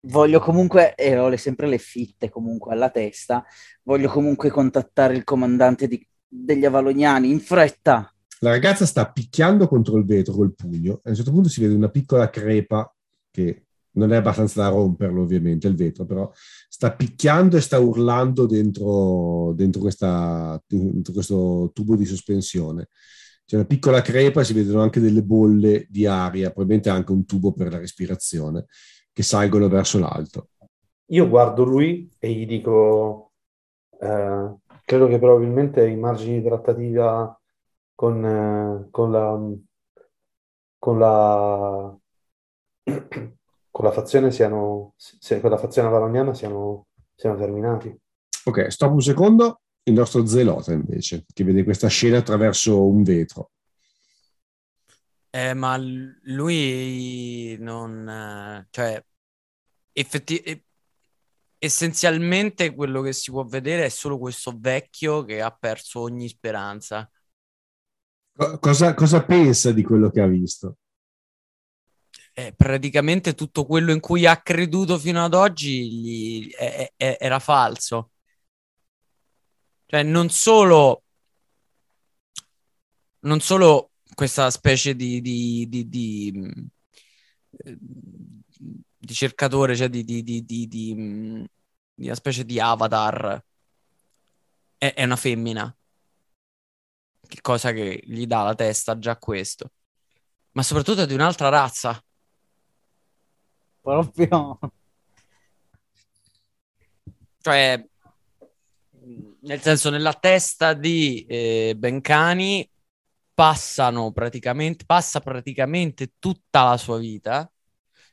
voglio comunque, e ho le, sempre le fitte comunque alla testa, voglio comunque contattare il comandante di, degli Avalognani in fretta. La ragazza sta picchiando contro il vetro col pugno. A un certo punto si vede una piccola crepa che non è abbastanza da romperlo ovviamente il vetro, però sta picchiando e sta urlando dentro, dentro, questa, dentro questo tubo di sospensione. C'è una piccola crepa si vedono anche delle bolle di aria, probabilmente anche un tubo per la respirazione, che salgono verso l'alto. Io guardo lui e gli dico, eh, credo che probabilmente i margini di trattativa con, eh, con la... Con la <clears throat> con la fazione siano, se, con la fazione avaloniana siano, siano terminati. Ok, stop un secondo. Il nostro Zelota invece, che vede questa scena attraverso un vetro. Eh, ma lui non... Cioè, effettivamente essenzialmente quello che si può vedere è solo questo vecchio che ha perso ogni speranza. Cosa, cosa pensa di quello che ha visto? Eh, praticamente tutto quello in cui ha creduto fino ad oggi gli, è, è, era falso. Cioè, non solo, non solo questa specie di, di, di, di, di cercatore, cioè di, di, una specie di avatar, è, è una femmina. Che cosa che gli dà la testa già questo. Ma soprattutto di un'altra razza proprio... Cioè, nel senso, nella testa di eh, Bencani passano praticamente, passa praticamente tutta la sua vita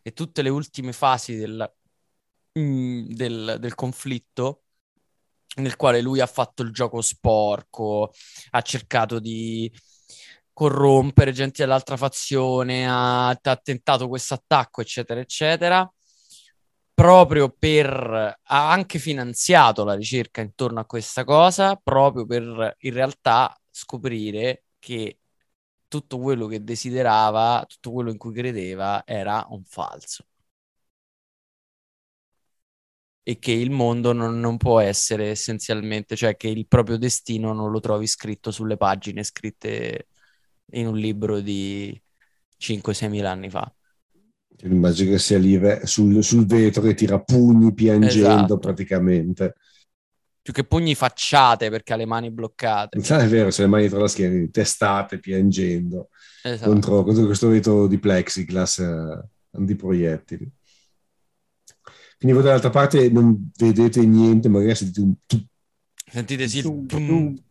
e tutte le ultime fasi del, mm, del, del conflitto nel quale lui ha fatto il gioco sporco, ha cercato di corrompere gente dell'altra fazione, ha, ha tentato questo attacco, eccetera, eccetera, proprio per... ha anche finanziato la ricerca intorno a questa cosa, proprio per in realtà scoprire che tutto quello che desiderava, tutto quello in cui credeva era un falso. E che il mondo non, non, può essere essenzialmente, cioè che il proprio destino non lo trovi scritto sulle pagine scritte in un libro di 5-6 mila anni fa. Immagino che sia lì sul, sul vetro che tira pugni piangendo esatto. praticamente più che pugni facciate perché ha le mani bloccate. È vero, se le mani tra la schiena, testate piangendo esatto. contro, contro, questo vetro di plexiglass eh, antiproiettili. Quindi voi dall'altra parte non vedete niente, magari sentite un... Sentite sì il...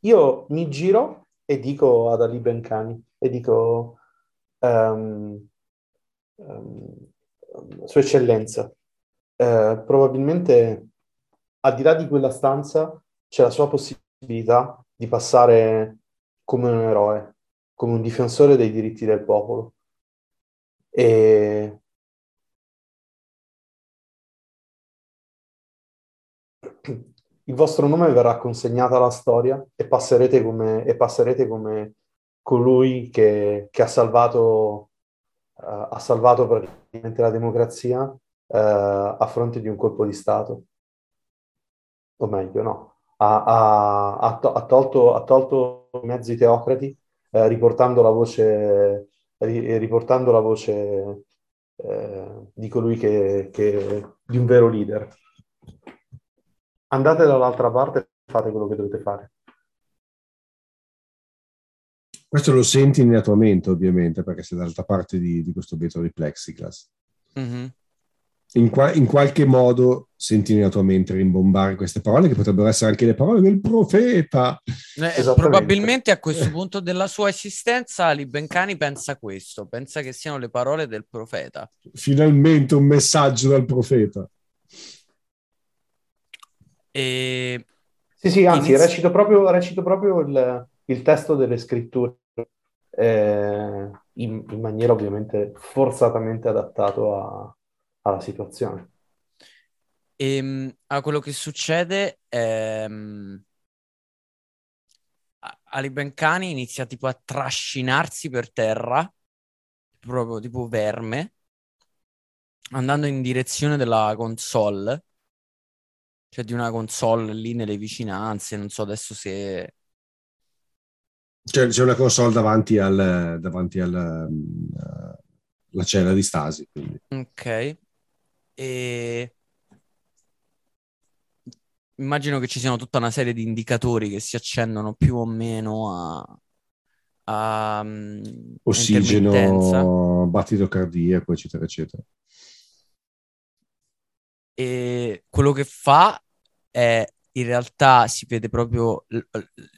Io mi giro e dico ad Ali Bencani, e dico... Um, um, Sua Eccellenza, uh, probabilmente al di là di quella stanza c'è la sua possibilità di passare come un eroe, come un difensore dei diritti del popolo. E il vostro nome verrà consegnato alla storia e passerete come, e passerete come colui che, che ha, salvato, uh, ha salvato praticamente la democrazia uh, a fronte di un colpo di Stato o meglio no, ha, ha, ha, to- ha tolto, tolto, mezzi teocrati eh, riportando la voce, ri- riportando la voce eh, di colui che, che, di un vero leader. Andate dall'altra parte e fate quello che dovete fare. Questo lo senti nella tua mente, ovviamente, perché sei dall'altra parte di, di questo vetro di plexiglass. Mm-hmm in, qua- in, qualche modo senti nella tua mente rimbombare queste parole, che potrebbero essere anche le parole del profeta. Eh, probabilmente a questo punto della sua esistenza, Ali Bencani pensa questo, pensa che siano le parole del profeta. Finalmente un messaggio dal profeta. E... Sì, sì, anzi, Inizio... recito proprio, recito proprio il, il, testo delle scritture. Eh, in, in maniera ovviamente forzatamente adattato a, alla situazione. E, ehm, a quello che succede è... Um, Ali Bencani inizia tipo a trascinarsi per terra, proprio tipo verme, andando in direzione della console, cioè di una console lì nelle vicinanze, non so adesso se... C'è, c'è una console davanti al... davanti al uh, la cella di stasi. Quindi. Ok. E immagino che ci siano tutta una serie di indicatori che si accendono più o meno a, a um, ossigeno, battito cardiaco, eccetera, eccetera. E quello che fa è in realtà si vede proprio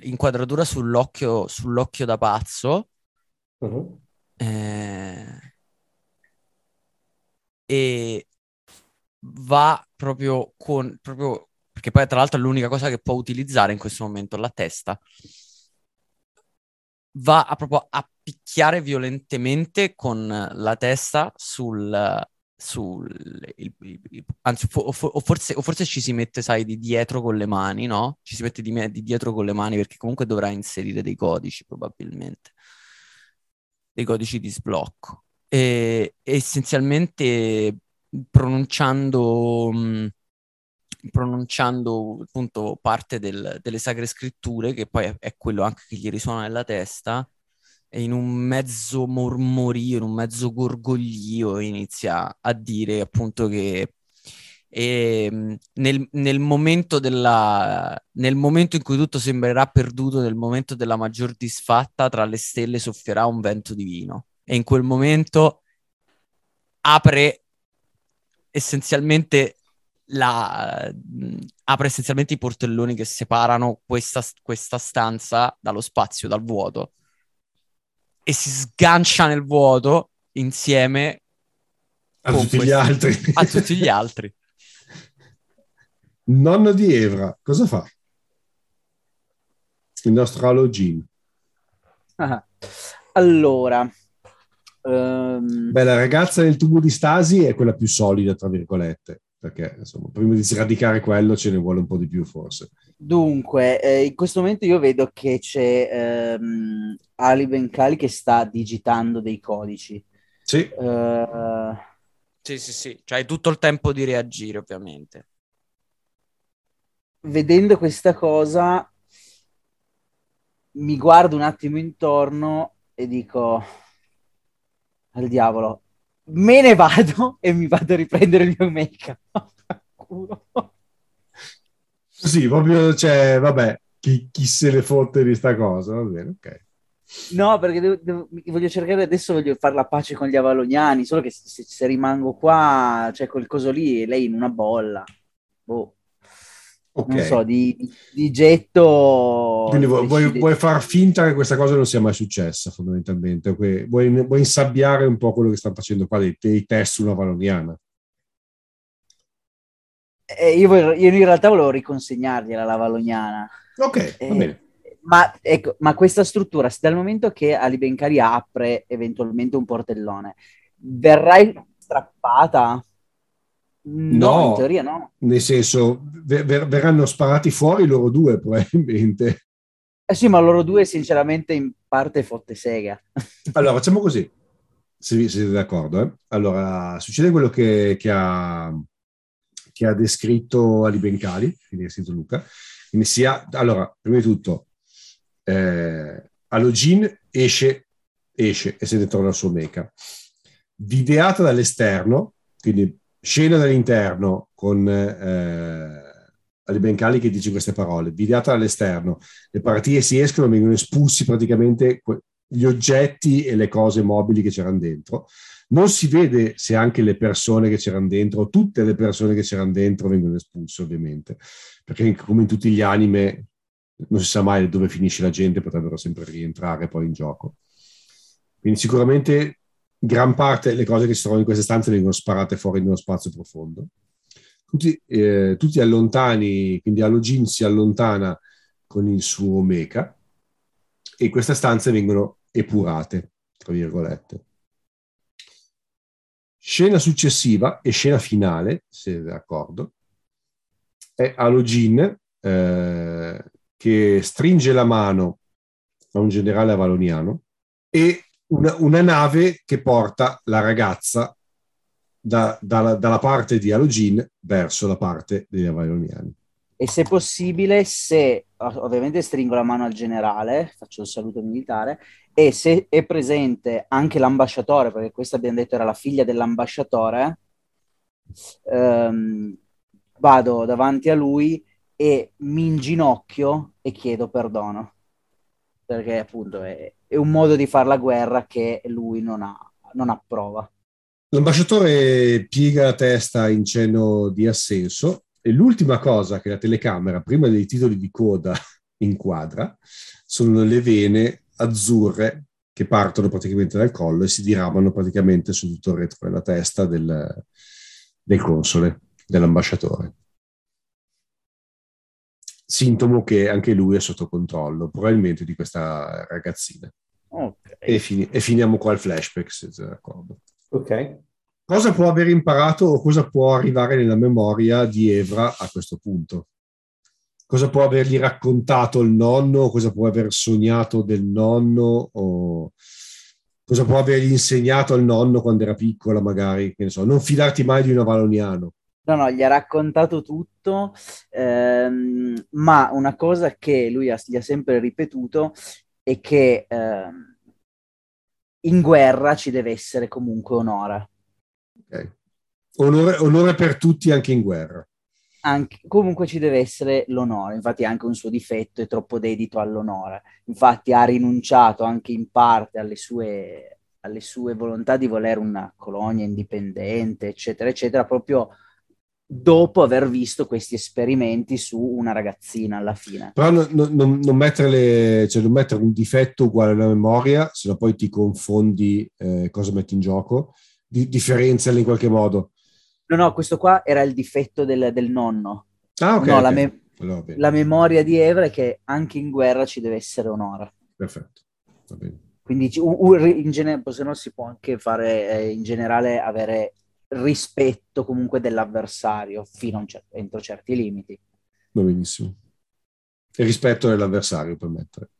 l'inquadratura sull'occhio, sull'occhio da pazzo. Uh-huh. Eh, e va proprio con... Proprio, perché poi tra l'altro è l'unica cosa che può utilizzare in questo momento, la testa. Va a proprio a picchiare violentemente con la testa sul... sul il, il, anzi, o, o, forse, o, forse, ci si mette, sai, di dietro con le mani, no? Ci si mette di, di dietro con le mani perché comunque dovrà inserire dei codici probabilmente, dei codici di sblocco. E, essenzialmente pronunciando, mh, pronunciando appunto parte del, delle sacre scritture, che poi è, quello anche che gli risuona nella testa, e in un mezzo mormorio, in un mezzo gorgoglio inizia a dire appunto che e ehm, nel, nel, momento della, nel momento in cui tutto sembrerà perduto, nel momento della maggior disfatta, tra le stelle soffierà un vento divino. E in quel momento apre essenzialmente la, apre essenzialmente i portelloni che separano questa, questa stanza dallo spazio, dal vuoto e si sgancia nel vuoto insieme a tutti gli altri. A tutti gli altri. <laughs> nonno di Evra, cosa fa? Il nostro Halogene. Ah, allora, ehm, Beh, la ragazza nel tubo di stasi è quella più solida, tra virgolette, perché insomma, prima di sradicare quello ce ne vuole un po' di più forse. Dunque, eh, in questo momento io vedo che c'è ehm, Ali Benkali che sta digitando dei codici. Sì, Eh, Sì, sì, sì. Cioè, hai tutto il tempo di reagire, ovviamente. vedendo questa cosa, mi guardo un attimo intorno e dico al diavolo, me ne vado <laughs> e mi vado a riprendere il mio make-up. <laughs> Sì, proprio, cioè, vabbè, chi, chi se ne fotte di sta cosa, va bene, ok. No, perché devo- devo- voglio cercare adesso, voglio fare la pace con gli avaloniani, solo che se, se rimango qua, c'è quel coso lì, lei in una bolla. Boh, Ok. non so, di, di getto... Quindi vuoi, vuoi- vuoi far finta che questa cosa non sia mai successa, fondamentalmente. Vuoi, vuoi, vuoi insabbiare un po' quello che stanno facendo qua dei, dei test sulla valoniana. Eh, io, voglio- io in realtà volevo riconsegnargliela la Valoniana. Ok, va Eh, bene. Ma, ecco, ma questa struttura, se dal momento che Ali Benkari apre eventualmente un portellone, verrà strappata? No, No. in teoria no. Nel senso, ver- ver- verranno sparati fuori loro due, probabilmente. Eh sì, ma loro due sinceramente in parte fotte sega. <laughs> Allora, facciamo così, se siete d'accordo. eh. Allora, succede quello che, che ha, che ha descritto Ali Bencali, quindi ha scritto Luca. Quindi sia, allora, prima di tutto, eh, Alogin esce, esce e se ne torna suo mecha. Videata dall'esterno, quindi scena dall'interno con eh, Ali Bencali che dice queste parole, videata dall'esterno, le partite si escono, vengono espulsi praticamente gli oggetti e le cose mobili che c'erano dentro. Non si vede se anche le persone che c'erano dentro, tutte le persone che c'erano dentro vengono espulse, ovviamente, perché come in tutti gli anime non si sa mai dove finisce la gente, potrebbero sempre rientrare poi in gioco. Quindi sicuramente gran parte delle cose che si trovano in queste stanze vengono sparate fuori nello spazio profondo. Tutti, eh, tutti allontani, quindi Alogin si allontana con il suo mecha e queste stanze vengono epurate, tra virgolette. Scena successiva e scena finale, se d'accordo, è Alogin eh, che stringe la mano a un generale avaloniano e una, una nave che porta la ragazza da- dalla, dalla parte di Alogin verso la parte degli avaloniani. E se possibile, se ovviamente stringo la mano al generale, faccio il saluto militare, e se è presente anche l'ambasciatore, perché questa abbiamo detto era la figlia dell'ambasciatore, ehm, vado davanti a lui e mi inginocchio e chiedo perdono, perché appunto è, è un modo di fare la guerra che lui non, ha, non approva. L'ambasciatore piega la testa in cenno di assenso e l'ultima cosa che la telecamera, prima dei titoli di coda, <laughs> inquadra sono le vene azzurre che partono praticamente dal collo e si diramano praticamente su tutto il retro della testa del, del console, dell'ambasciatore. Sintomo che anche lui è sotto controllo, probabilmente di questa ragazzina. Ok. E, fini- e finiamo qua il flashback, se siete d'accordo. Ok. Cosa può aver imparato o cosa può arrivare nella memoria di Evra a questo punto? Cosa può avergli raccontato il nonno? Cosa può aver sognato del nonno? O cosa può avergli insegnato al nonno quando era piccola, magari? Che ne so, non fidarti mai di un avaloniano. No, no, gli ha raccontato tutto, ehm, ma una cosa che lui ha- gli ha sempre ripetuto è che ehm, in guerra ci deve essere comunque onore. Ok. Onore, onore per tutti anche in guerra. Anche- comunque ci deve essere l'onore, infatti anche un suo difetto, è troppo dedito all'onore. Infatti ha rinunciato anche in parte alle sue, alle sue volontà di volere una colonia indipendente, eccetera, eccetera, proprio dopo aver visto questi esperimenti su una ragazzina alla fine. Però non, non- non mettere, le- cioè non mettere un difetto uguale alla memoria, se no poi ti confondi eh, cosa metti in gioco, di, differenziali in qualche modo. No, no, questo qua era il difetto del, del nonno. Ah, ok. No, ok. la, me- Allora la memoria di Evra è che anche in guerra ci deve essere onore. Perfetto. Va bene. Quindi in genere, se no si può anche fare, eh, in generale, avere rispetto comunque dell'avversario fino a un cer- entro certi limiti. Va benissimo. E rispetto dell'avversario per mettere.